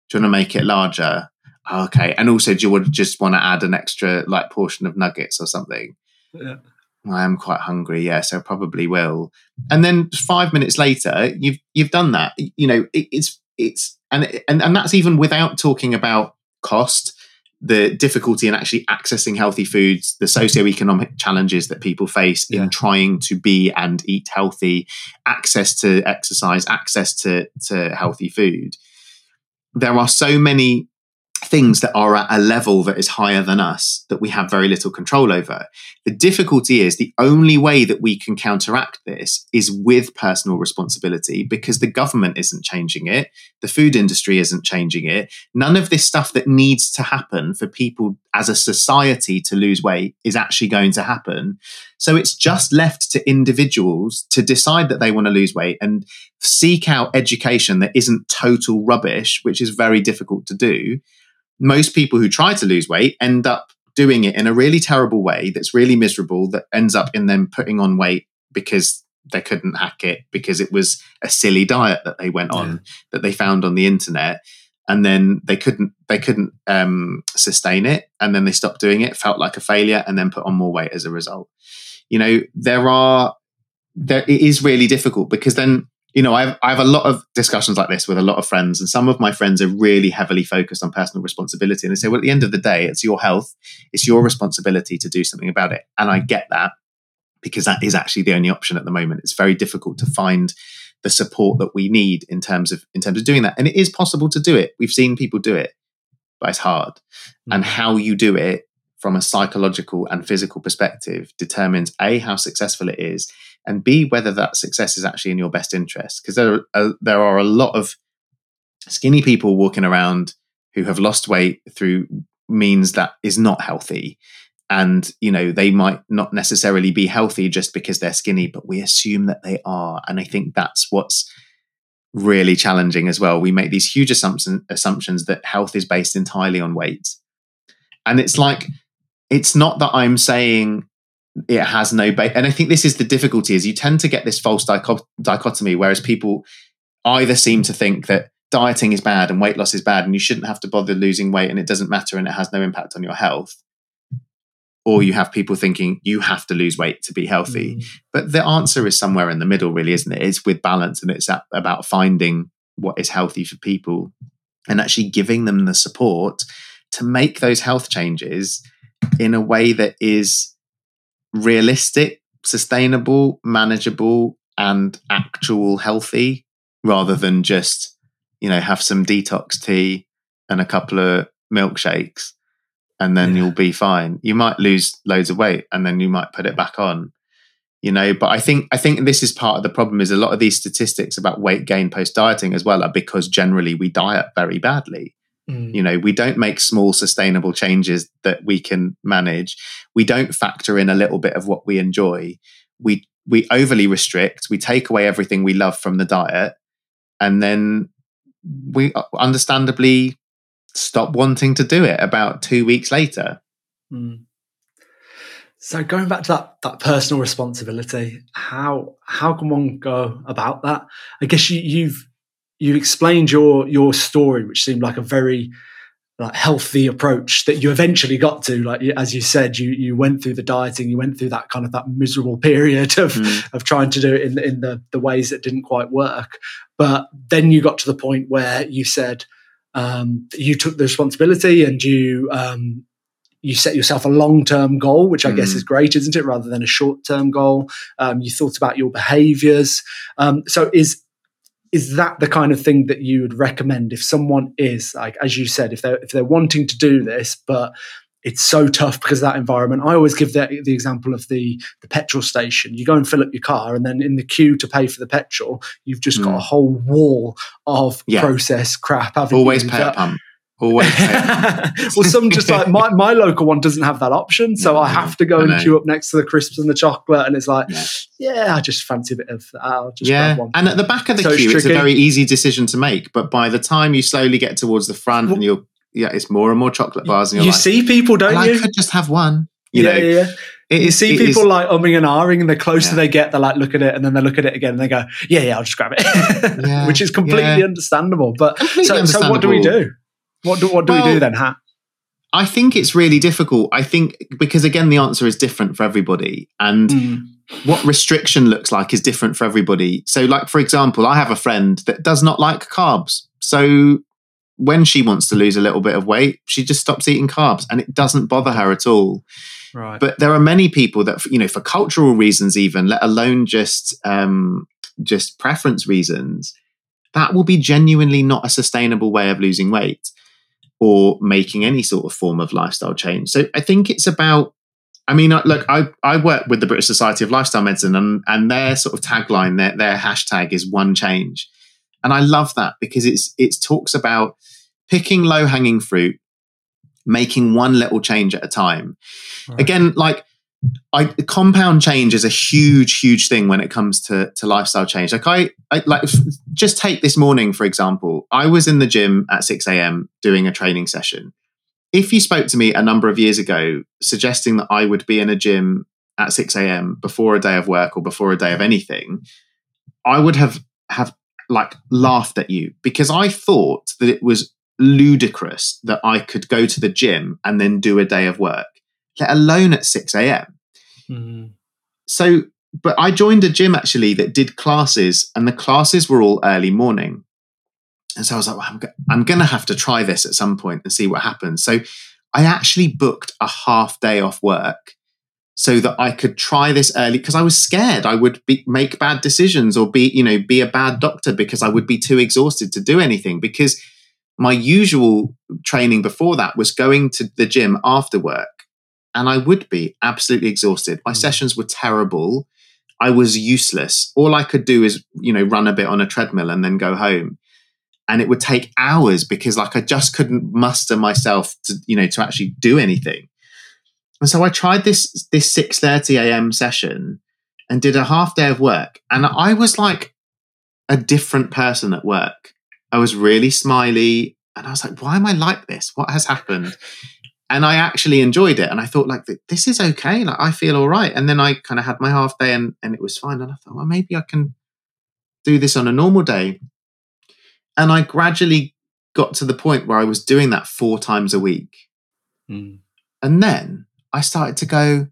do you want to make it larger? Okay. And also, do you want, just want to add an extra like portion of nuggets or something? Yeah. I am quite hungry, yeah, so probably will. And then five minutes later, you've you've done that. You know, it, it's it's and and and that's even without talking about cost the difficulty in actually accessing healthy foods, the socioeconomic challenges that people face yeah. in trying to be and eat healthy, access to exercise, access to, to healthy food. There are so many things that are at a level that is higher than us that we have very little control over. The difficulty is the only way that we can counteract this is with personal responsibility because the government isn't changing it, the food industry isn't changing it. None of this stuff that needs to happen for people as a society to lose weight is actually going to happen. So it's just left to individuals to decide that they want to lose weight and seek out education that isn't total rubbish, which is very difficult to do most people who try to lose weight end up doing it in a really terrible way that's really miserable that ends up in them putting on weight because they couldn't hack it because it was a silly diet that they went on yeah. that they found on the internet and then they couldn't they couldn't um, sustain it and then they stopped doing it felt like a failure and then put on more weight as a result you know there are there it is really difficult because then you know, I've, I have a lot of discussions like this with a lot of friends, and some of my friends are really heavily focused on personal responsibility. And they say, well, at the end of the day, it's your health, it's your responsibility to do something about it. And I get that because that is actually the only option at the moment. It's very difficult to find the support that we need in terms of in terms of doing that. And it is possible to do it. We've seen people do it, but it's hard. Mm-hmm. And how you do it from a psychological and physical perspective determines a how successful it is and b whether that success is actually in your best interest because there are, there are a lot of skinny people walking around who have lost weight through means that is not healthy. And you know they might not necessarily be healthy just because they're skinny but we assume that they are. And i think that's what's really challenging as well. We make these huge assumption, assumptions that health is based entirely on weight. And it's like it's not that i'm saying it has no base. And I think this is the difficulty: is you tend to get this false dichotomy, whereas people either seem to think that dieting is bad and weight loss is bad, and you shouldn't have to bother losing weight, and it doesn't matter, and it has no impact on your health. Or you have people thinking you have to lose weight to be healthy. Mm. But the answer is somewhere in the middle, really, isn't it? It's with balance and it's about finding what is healthy for people and actually giving them the support to make those health changes in a way that is realistic, sustainable, manageable, and actual healthy rather than just, you know, have some detox tea and a couple of milkshakes and then yeah. you'll be fine. You might lose loads of weight and then you might put it back on. You know, but I think I think this is part of the problem is a lot of these statistics about weight gain post dieting as well are because generally we diet very badly. Mm. You know, we don't make small sustainable changes that we can manage. We don't factor in a little bit of what we enjoy. We we overly restrict. We take away everything we love from the diet, and then we uh, understandably stop wanting to do it about two weeks later. Mm. So going back to that that personal responsibility, how how can one go about that? I guess you, you've you explained your your story, which seemed like a very like healthy approach that you eventually got to. Like as you said, you you went through the dieting, you went through that kind of that miserable period of mm. of trying to do it in in the the ways that didn't quite work. But then you got to the point where you said um, you took the responsibility and you um, you set yourself a long term goal, which I mm. guess is great, isn't it? Rather than a short term goal. Um, you thought about your behaviors. Um, so is is that the kind of thing that you would recommend if someone is like as you said if they're if they're wanting to do this but it's so tough because of that environment. I always give the, the example of the, the petrol station. You go and fill up your car, and then in the queue to pay for the petrol, you've just mm. got a whole wall of yeah. processed crap. Always pay a pump. Always. well, some just like my, my local one doesn't have that option, so no, I have to go and queue up next to the crisps and the chocolate, and it's like, yeah, yeah I just fancy a bit of. I'll just yeah, and at the back of the so queue, it's, it's, a very easy decision to make. But by the time you slowly get towards the front, well, and you're yeah, it's more and more chocolate bars, and you like, see people, don't well, you? I could just have one. You yeah, know, yeah. It you is, see people is, like umming and ahhing, and the closer yeah. they get, they like look at it, and then they look at it again, and they go, "Yeah, yeah, I'll just grab it," yeah, which is completely yeah. understandable. But completely so, understandable. so what do we do? What do what do well, we do then, Hat? I think it's really difficult. I think because again, the answer is different for everybody, and mm. what restriction looks like is different for everybody. So, like for example, I have a friend that does not like carbs, so when she wants to lose a little bit of weight, she just stops eating carbs, and it doesn't bother her at all. Right. But there are many people that, you know, for cultural reasons, even let alone just um, just preference reasons, that will be genuinely not a sustainable way of losing weight. Or making any sort of form of lifestyle change. So I think it's about I mean, look, I, I work with the British Society of Lifestyle Medicine, and, and their sort of tagline, their, their hashtag is one change. And I love that because it's it talks about picking low hanging fruit, making one little change at a time. Right. Again, like I, compound change is a huge, huge thing when it comes to, to lifestyle change. Like I, I like just take this morning for example. I was in the gym at six a.m. doing a training session. If you spoke to me a number of years ago suggesting that I would be in a gym at six a.m. before a day of work or before a day of anything, I would have have like laughed at you because I thought that it was ludicrous that I could go to the gym and then do a day of work, let alone at 6 a.m. Mm. So, but I joined a gym actually that did classes, and the classes were all early morning. And so I was like, well, I'm, I'm going to have to try this at some point and see what happens. So I actually booked a half day off work so that I could try this early because I was scared I would be, make bad decisions or be, you know, be a bad doctor because I would be too exhausted to do anything. Because my usual training before that was going to the gym after work and I would be absolutely exhausted. My mm. sessions were terrible. I was useless. All I could do is, you know, run a bit on a treadmill and then go home. And it would take hours because like I just couldn't muster myself to, you know, to actually do anything. And so I tried this this 6:30 a.m. session and did a half day of work. And I was like a different person at work. I was really smiley. And I was like, why am I like this? What has happened? and I actually enjoyed it. And I thought, like, this is okay. Like, I feel all right. And then I kind of had my half day and, and it was fine. And I thought, well, maybe I can do this on a normal day. And I gradually got to the point where I was doing that four times a week. Mm. And then I started to go,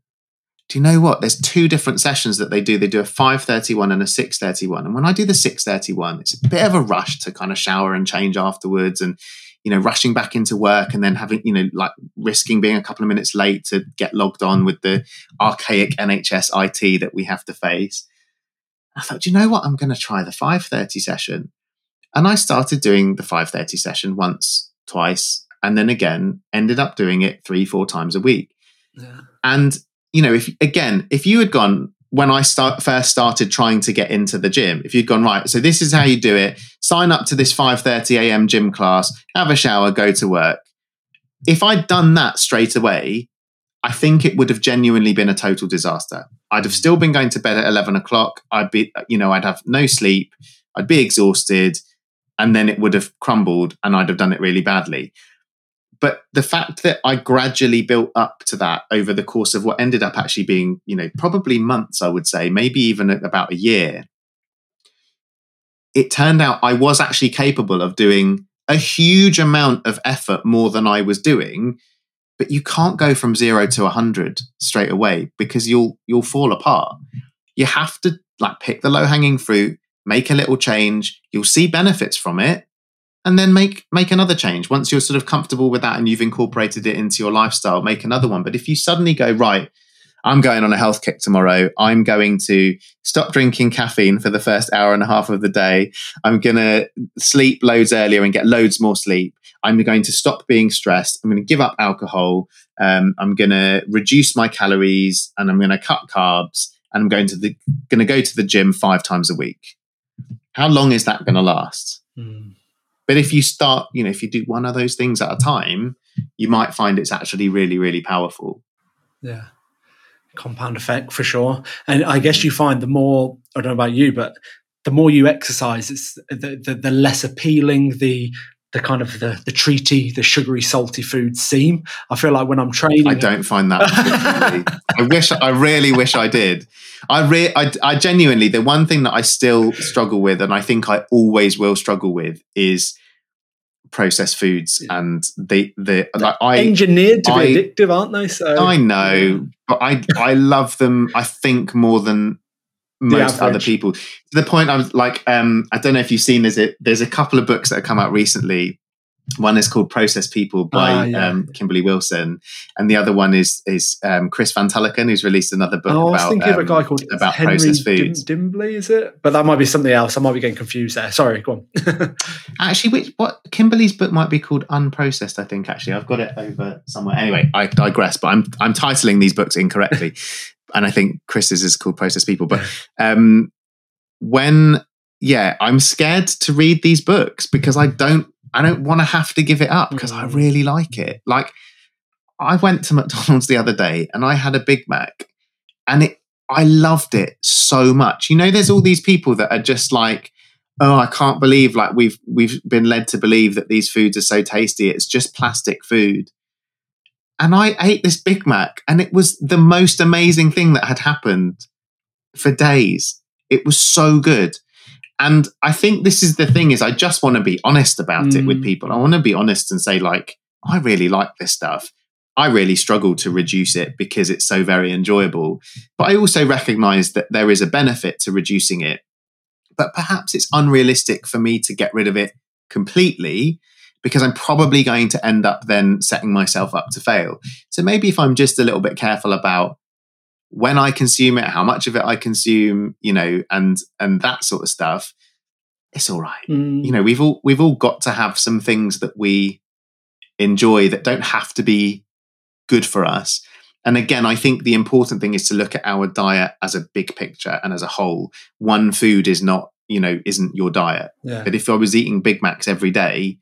do you know what? There's two different sessions that they do. They do a 531 and a 631. And when I do the 631, it's a bit of a rush to kind of shower and change afterwards. And you know, rushing back into work and then having, you know, like risking being a couple of minutes late to get logged on with the archaic NHS IT that we have to face. I thought, do you know what? I'm going to try the 5:30 session. And I started doing the 5:30 session once, twice, and then again, ended up doing it three, four times a week. Yeah. And you know, if again, if you had gone, when I start first started trying to get into the gym, if you'd gone right, so this is how you do it. Sign up to this 5:30 a.m. gym class, have a shower, go to work. If I'd done that straight away, I think it would have genuinely been a total disaster. I'd have still been going to bed at 11 o'clock. I'd be, you know, I'd have no sleep. I'd be exhausted, and then it would have crumbled, and I'd have done it really badly. But the fact that I gradually built up to that over the course of what ended up actually being, you know, probably months, I would say, maybe even about a year, it turned out I was actually capable of doing a huge amount of effort more than I was doing. But you can't go from zero to a hundred straight away because you'll you'll fall apart. You have to like pick the low hanging fruit, make a little change. You'll see benefits from it, and then make make another change. Once you're sort of comfortable with that and you've incorporated it into your lifestyle make another one. But if you suddenly go right i'm going on a health kick tomorrow. I'm going to stop drinking caffeine for the first hour and a half of the day. I'm going to sleep loads earlier and get loads more sleep. I'm going to stop being stressed. I'm going to give up alcohol. Um, i'm going to reduce my calories and i'm going to cut carbs and i'm going to the going to go to the gym five times a week. How long is that going to last? Mm but if you start, you know, if you do one of those things at a time, you might find it's actually really, really powerful. Yeah. Compound effect for sure. And I guess you find the more, I don't know about you, but the more you exercise, it's the, the, the less appealing the the kind of the, the treaty, the sugary, salty foods seem. I feel like when I'm training, I don't find that. I wish, I really wish I did. I, re- I, I genuinely, the one thing that I still struggle with, and I think I always will struggle with, is processed foods and the the like I engineered to I, be addictive, aren't they? So I know, but I I love them. I think more than most other people. To the point, I was like, um, I don't know if you've seen. There's a there's a couple of books that have come out recently. One is called Process People by Ah, yeah. um, Kimberly Wilson, and the other one is is um, Chris Van Tulleken, who's released another book Oh, I was about thinking of a um, guy called about Henry processed Dim- Dimbley, is it? But that might be something else. I might be getting confused there. Sorry, go on. Actually, which what Kimberly's book might be called Unprocessed. I think actually I've got it over somewhere. Anyway, I digress. But I'm I'm titling these books incorrectly, and I think Chris's is called Processed People. But um, when yeah, I'm scared to read these books because I don't I don't want to have to give it up because I Mm. really like it. Like I went to McDonald's the other day and I had a Big Mac, and it I loved it so much. You know, there's all these people that are just like oh i can't believe like we've we've been led to believe that these foods are so tasty it's just plastic food and i ate this big mac and it was the most amazing thing that had happened for days it was so good and i think this is the thing is i just want to be honest about it with Mm. people i want to be honest and say like i really like this stuff i really struggle to reduce it because it's so very enjoyable but i also recognize that there is a benefit to reducing it but perhaps it's unrealistic for me to get rid of it completely because I'm probably going to end up then setting myself up to fail. So maybe if I'm just a little bit careful about when I consume it, how much of it I consume, you know, and and that sort of stuff, it's all right. Mm. You know, we've all we've all got to have some things that we enjoy that don't have to be good for us. And again, I think the important thing is to look at our diet as a big picture and as a whole. One food is not, you know, isn't your diet. yeah. But if I was eating Big Macs every day,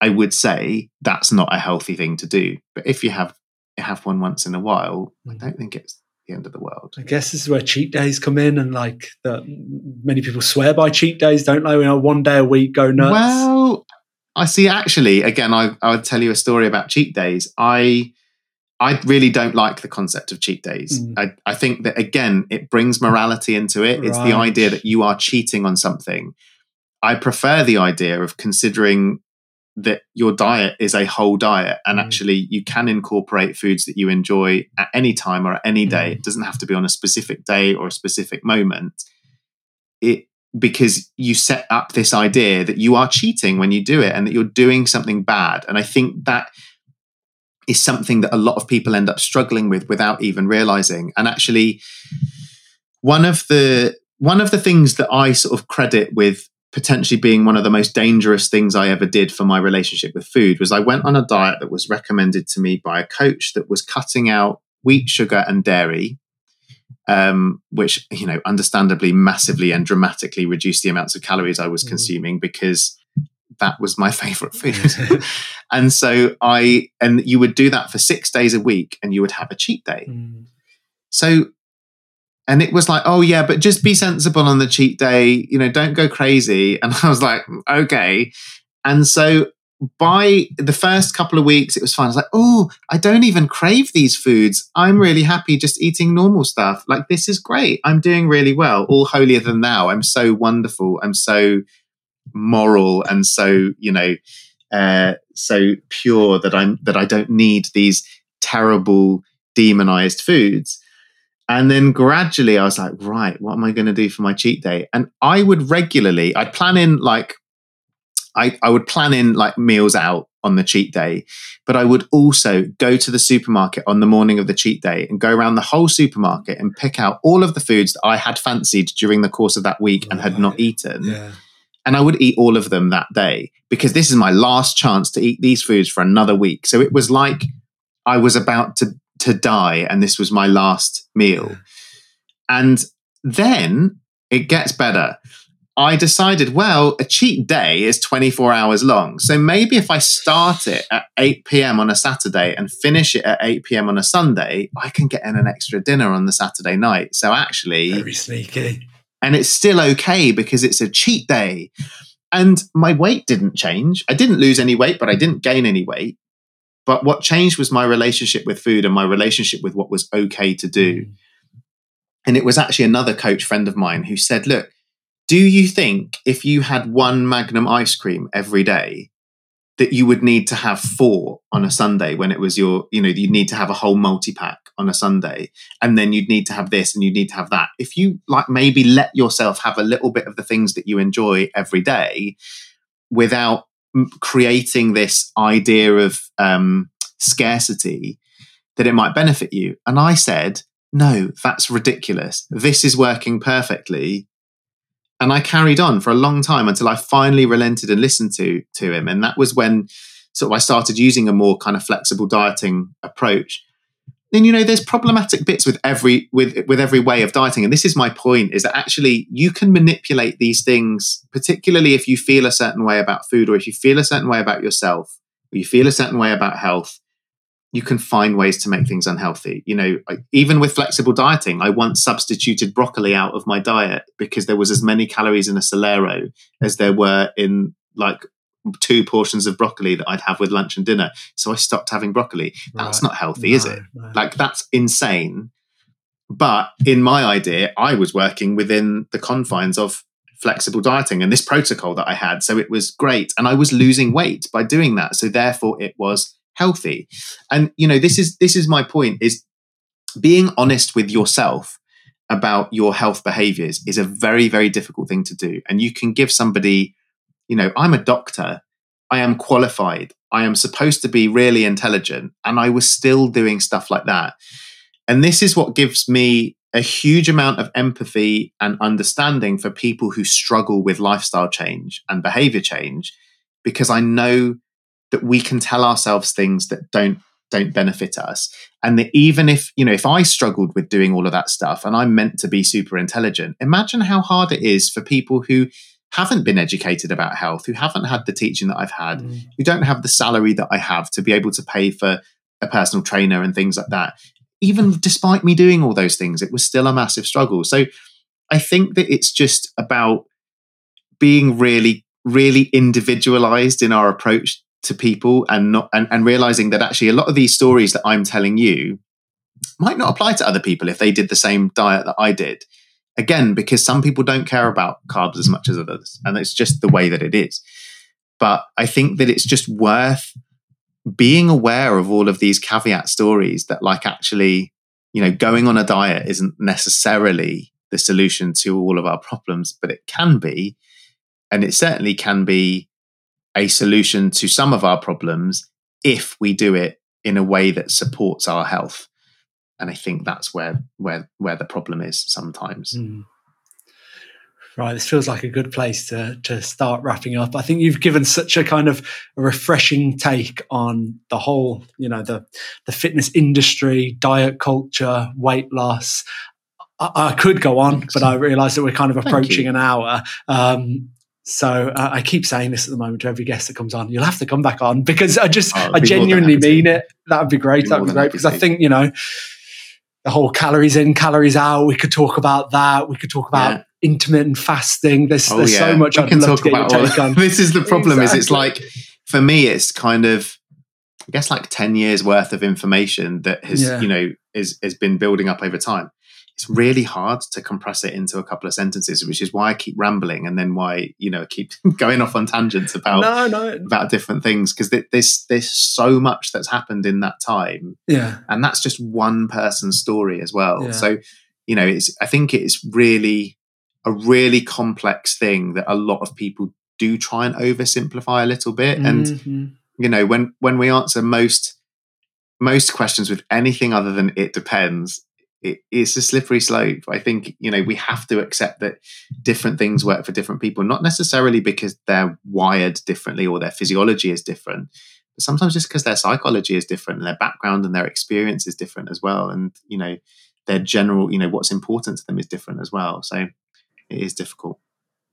I would say that's not a healthy thing to do. But if you have have one once in a while, I Mm. don't think it's the end of the world. I guess this is where cheat days come in, and like the, many people swear by cheat days, don't they? You know, one day a week, go nuts. Well, I see. Actually, again, I I would tell you a story about cheat days. I I really don't like the concept of cheat days. Mm. I, I think that again, it brings morality into it. It's the idea that you are cheating on something. I prefer the idea of considering that your diet is a whole diet and Mm. actually you can incorporate foods that you enjoy at any time or at any day. Mm. It doesn't have to be on a specific day or a specific moment. It because you set up this idea that you are cheating when you do it and that you're doing something bad. And I think that is something that a lot of people end up struggling with without even realizing. And actually, one of the one of the things that I sort of credit with potentially being one of the most dangerous things I ever did for my relationship with food was I went on a diet that was recommended to me by a coach that was cutting out wheat, sugar, and dairy, um, which you know, understandably, massively and dramatically reduced the amounts of calories I was Mhm. consuming because that was my favorite food. and so I, and you would do that for six days a week, and you would have a cheat day. Mm. So, and it was like, oh yeah, but just be sensible on the cheat day. You know, don't go crazy. And I was like, okay. And so by the first couple of weeks, it was fine. I was like, oh, I don't even crave these foods. I'm really happy just eating normal stuff. Like, this is great. I'm doing really well. All holier than thou. I'm so wonderful. I'm so moral and so, you know, uh, so pure that I'm that I don't need these terrible demonized foods. And then gradually I was like, right, what am I going to do for my cheat day? And I would regularly, I'd plan in like, I, I would plan in like meals out on the cheat day, but I would also go to the supermarket on the morning of the cheat day and go around the whole supermarket and pick out all of the foods that I had fancied during the course of that week and had not eaten Yeah. and I would eat all of them that day because this is my last chance to eat these foods for another week. So it was like I was about to to die, and this was my last meal. And then it gets better. I decided, well, a cheat day is 24 hours long. So maybe if I start it at 8 p.m. on a Saturday and finish it at 8 p.m. on a Sunday, I can get in an extra dinner on the Saturday night. So actually, Very sneaky. and it's still okay because it's a cheat day. And my weight didn't change. I didn't lose any weight, but I didn't gain any weight. But what changed was my relationship with food and my relationship with what was okay to do. Mm. And it was actually another coach friend of mine who said, Look, do you think if you had one magnum ice cream every day, that you would need to have four on a Sunday when it was your, you know, you'd need to have a whole multi pack on a Sunday, and then you'd need to have this and you'd need to have that. If you like maybe let yourself have a little bit of the things that you enjoy every day without creating this idea of um, scarcity that it might benefit you. And I said, no, that's ridiculous. This is working perfectly. And I carried on for a long time until I finally relented and listened to to him. And that was when sort of I started using a more kind of flexible dieting approach. And you know, there's problematic bits with every with with every way of dieting. And this is my point: is that actually you can manipulate these things, particularly if you feel a certain way about food, or if you feel a certain way about yourself, or you feel a certain way about health you can find ways to make things unhealthy. You know, even with flexible dieting, I once substituted broccoli out of my diet because there was as many calories in a Solero as there were in like two portions of broccoli that I'd have with lunch and dinner. So I stopped having broccoli. That's right. not healthy, no, is it? No. Like that's insane. But in my idea, I was working within the confines of flexible dieting and this protocol that I had. So it was great. And I was losing weight by doing that. So therefore it was healthy. And you know, this is this is my point is being honest with yourself about your health behaviors is a very very difficult thing to do. And you can give somebody, you know, I'm a doctor, I am qualified, I am supposed to be really intelligent and I was still doing stuff like that. And this is what gives me a huge amount of empathy and understanding for people who struggle with lifestyle change and behavior change because I know that we can tell ourselves things that don't don't benefit us. And that even if you know if i struggled with doing all of that stuff and i'm meant to be super intelligent imagine how hard it is for people who haven't been educated about health who haven't had the teaching that i've had mm. who don't have the salary that i have to be able to pay for a personal trainer and things like that even despite me doing all those things it was still a massive struggle so i think that it's just about being really really individualized in our approach to people and not and, and realizing that actually a lot of these stories that I'm telling you might not apply to other people if they did the same diet that I did. Again, because some people don't care about carbs as much as others, and it's just the way that it is. But I think that it's just worth being aware of all of these caveat stories that, like, actually, you know, going on a diet isn't necessarily the solution to all of our problems, but it can be. And it certainly can be a solution to some of our problems if we do it in a way that supports our health and i think that's where where where the problem is sometimes mm. right this feels like a good place to to start wrapping up i think you've given such a kind of a refreshing take on the whole you know the the fitness industry diet culture weight loss I, I could go on, but I realise that we're kind of approaching an hour. Um, so uh, I keep saying this at the moment to every guest that comes on. You'll have to come back on because I just oh, I genuinely mean it. That would be great. That would be great because I think you know the whole calories in, calories out. We could talk about that. We could talk about yeah. intermittent fasting. There's, oh, there's yeah. so much we I'd can talk about. this is the problem. Exactly. Is it's like for me, it's kind of I guess like ten years worth of information that has yeah. you know is has been building up over time it's really hard to compress it into a couple of sentences, which is why I keep rambling and then why you know keep going off on tangents about no, no. about different things because there's there's so much that's happened in that time, yeah, and that's just one person's story as well. Yeah. So you know, it's I think it's really a really complex thing that a lot of people do try and oversimplify a little bit, mm-hmm. and you know when when we answer most most questions with anything other than it depends it, it's a slippery slope. I think you know we have to accept that different things work for different people, not necessarily because they're wired differently or their physiology is different, but sometimes just because their psychology is different and their background and their experience is different as well, and you know their general, you know, what's important to them is different as well. So it is difficult.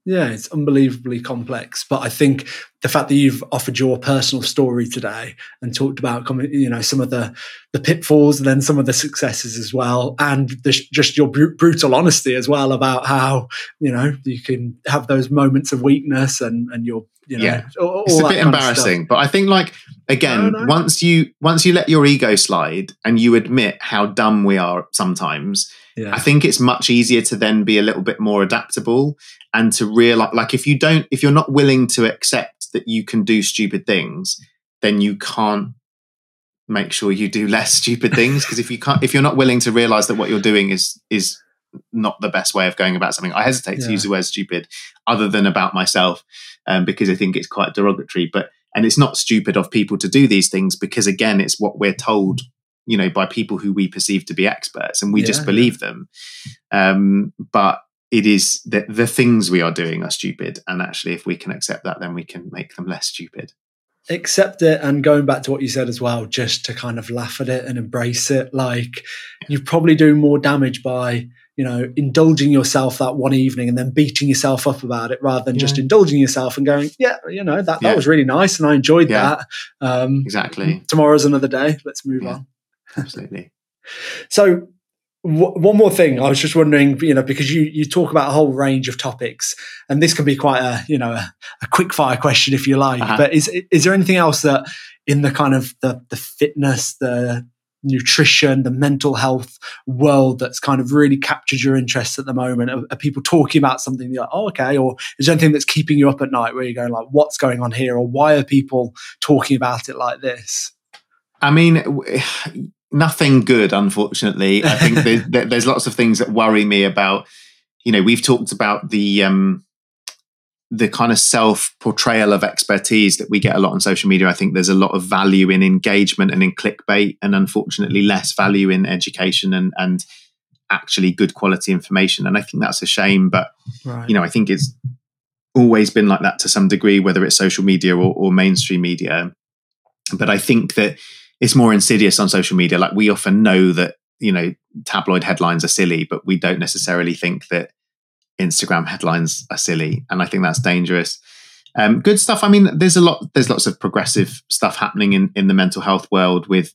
Yeah, it's unbelievably complex. But I think the fact that you've offered your personal story today and talked about, you know, some of the the pitfalls and then some of the successes as well, and the, just your br- brutal honesty as well about how you know you can have those moments of weakness and and you're you know, yeah, all, it's a bit embarrassing. But I think like again, no, no. once you once you let your ego slide and you admit how dumb we are sometimes yeah. I think it's much easier to then be a little bit more adaptable and to realize, like, if you don't, if you're not willing to accept that you can do stupid things, then you can't make sure you do less stupid things. Because if you can't, if you're not willing to realize that what you're doing is is not the best way of going about something, I hesitate yeah. to use the word stupid, other than about myself. um, because I think it's quite derogatory. But and it's not stupid of people to do these things because again, it's what we're told, you know, by people who we perceive to be experts, and we Yeah, just believe them. Um, but it is the, the things we are doing are stupid, and actually, if we can accept that, then we can make them less stupid. accept it and going back to what you said as well just to kind of laugh at it and embrace it like you're probably doing more damage by you know indulging yourself that one evening and then beating yourself up about it rather than just indulging yourself and going yeah you know that, that Yeah. was really nice and i enjoyed Yeah. that um Exactly, tomorrow's another day let's move Yeah. on absolutely. so w- one more thing i was just wondering you know because you you talk about a whole range of topics and this can be quite a you know a, a quick fire question if you like Uh-huh. but is is there anything else that in the kind of the the fitness the nutrition the mental health world that's kind of really captured your interest at the moment are, are people talking about something you're like oh okay or is there anything that's keeping you up at night where you're going like what's going on here or why are people talking about it like this I mean, nothing good, unfortunately. I think there's, there's lots of things that worry me about. You know, we've talked about the um, the kind of self portrayal of expertise that we get a lot on social media. I think there's a lot of value in engagement and in clickbait, and unfortunately, less value in education and and actually good quality information. And I think that's a shame. But right you know, I think it's always been like that to some degree, whether it's social media or, or mainstream media. But I think that it's more insidious on social media. Like we often know that, you know, tabloid headlines are silly, but we don't necessarily think that Instagram headlines are silly. And I think that's dangerous. Um, good stuff. I mean, there's a lot, there's lots of progressive stuff happening in, in the mental health world with,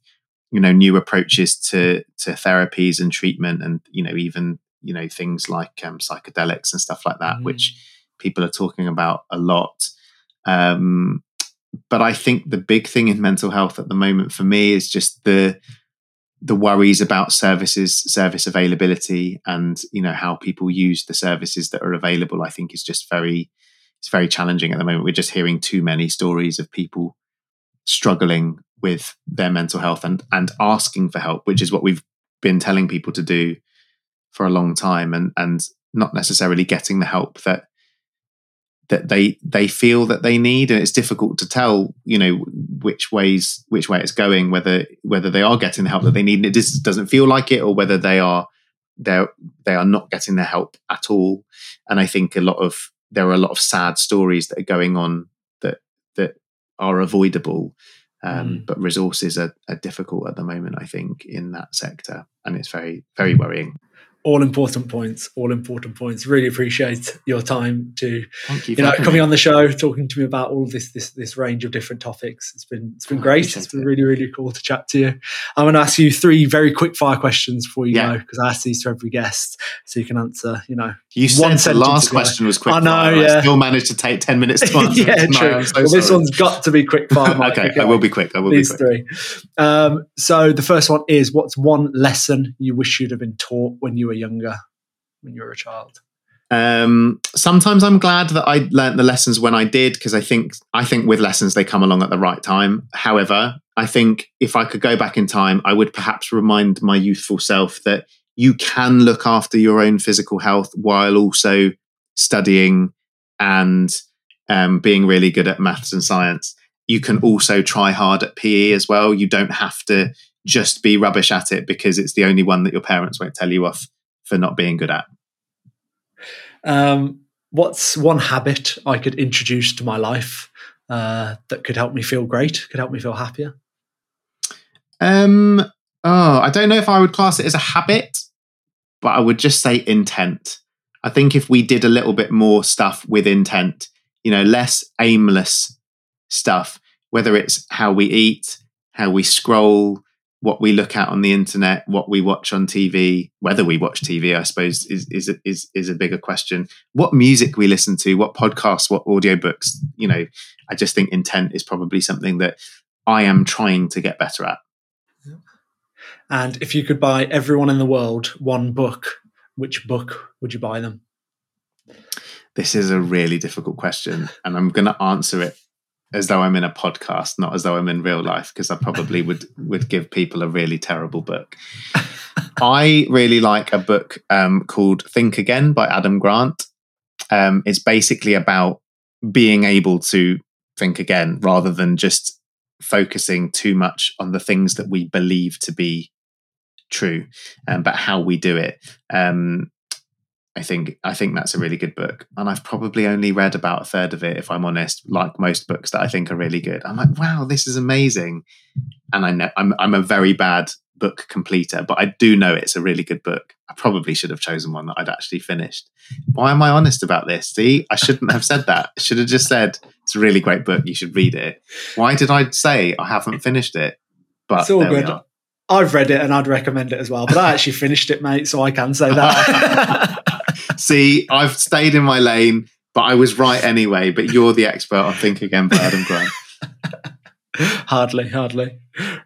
you know, new approaches to, to therapies and treatment and, you know, even, you know, things like um, psychedelics and stuff like that, Mm. which people are talking about a lot. Um, but I think the big thing in mental health at the moment for me is just the the worries about services, service availability, and you know how people use the services that are available. I think is just very it's very challenging at the moment. We're just hearing too many stories of people struggling with their mental health and and asking for help, which is what we've been telling people to do for a long time, and and not necessarily getting the help that that they they feel that they need and it's difficult to tell you know which ways which way it's going whether whether they are getting the help that they need. And it just doesn't feel like it or whether they are they they are not getting the help at all. And i think a lot of there are a lot of sad stories that are going on that that are avoidable um, Mm. but resources are, are difficult at the moment i think in that sector. And it's very very worrying all important points all important points really appreciate your time to thank you you for know coming me. on the show talking to me about all of this this this range of different topics it's been it's been Oh, great it's been it. really really cool to chat to you i'm going to ask you three very quick fire questions before you Yeah. go because i ask these to every guest so you can answer you know You One said the last as well. question was quick. I know, fire. yeah. I still managed to take 10 minutes to answer. yeah true so well this one's got to be quick fire Mike, okay, I will be quick. I will these be quick. three um, so the first one is what's one lesson you wish you'd have been taught when you were younger when you were a child Um, sometimes I'm glad that I learnt the lessons when I did because I think I think with lessons they come along at the right time. However, I think if I could go back in time, I would perhaps remind my youthful self that you can look after your own physical health while also studying and um, being really good at maths and science. You can also try hard at PE as well. You don't have to just be rubbish at it because it's the only one that your parents won't tell you off for not being good at. Um, what's one habit I could introduce to my life uh, that could help me feel great, could help me feel happier? Um, oh, I don't know if I would class it as a habit, but I would just say intent. I think if we did a little bit more stuff with intent, you know, less aimless stuff, whether it's how we eat, how we scroll, what we look at on the internet, what we watch on TV, whether we watch TV, I suppose is is is is a bigger question. What music we listen to, what podcasts, what audiobooks, you know, I just think intent is probably something that I am trying to get better at. And if you could buy everyone in the world one book, which book would you buy them? This is a really difficult question, and I'm going to answer it as though I'm in a podcast, not as though I'm in real life, because I probably would would give people a really terrible book. I really like a book um, called Think Again by Adam Grant. Um, it's basically about being able to think again rather than just focusing too much on the things that we believe to be true, um, but how we do it. Um, I think I think that's a really good book, and I've probably only read about a third of it, if I'm honest. Like most books that I think are really good, I'm like, wow, this is amazing, and I know I'm I'm a very bad book completer, but I do know it's a really good book. I probably should have chosen one that I'd actually finished. Why am I honest about this? See, I shouldn't have said that. I should have just said it's a really great book. You should read it. Why did I say I haven't finished it? But it's all good. I've read it and I'd recommend it as well. But I actually finished it, mate, so I can say that. See, I've stayed in my lane, but I was right anyway. But you're the expert on Think Again by Adam Grant. hardly, hardly.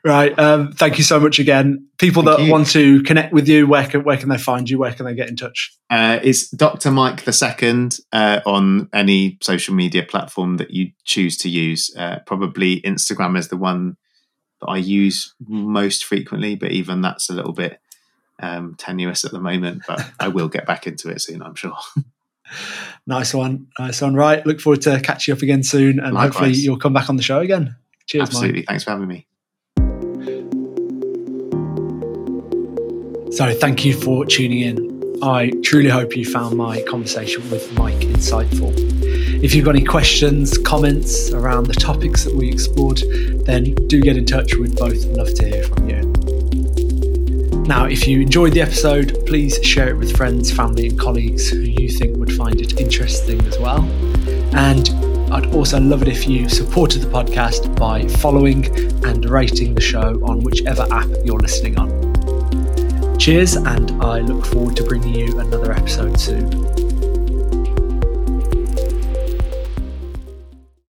Right. Um, thank you so much again. People thank that you. want to connect with you, where can, where can they find you? Where can they get in touch? Uh, it's Dr. Mike the Second uh, on any social media platform that you choose to use. Uh, probably Instagram is the one that I use most frequently, but even that's a little bit um, tenuous at the moment. But I will get back into it soon, I'm sure. nice one, nice one. Right, look forward to catching up again soon, and Likewise. hopefully you'll come back on the show again. Cheers, Absolutely. Mike. Thanks for having me. So, thank you for tuning in. I truly hope you found my conversation with Mike insightful. If you've got any questions, comments around the topics that we explored, then do get in touch. We'd both love to hear from you. Now, if you enjoyed the episode, please share it with friends, family, and colleagues who you think would find it interesting as well. And I'd also love it if you supported the podcast by following and rating the show on whichever app you're listening on. Cheers, and I look forward to bringing you another episode soon.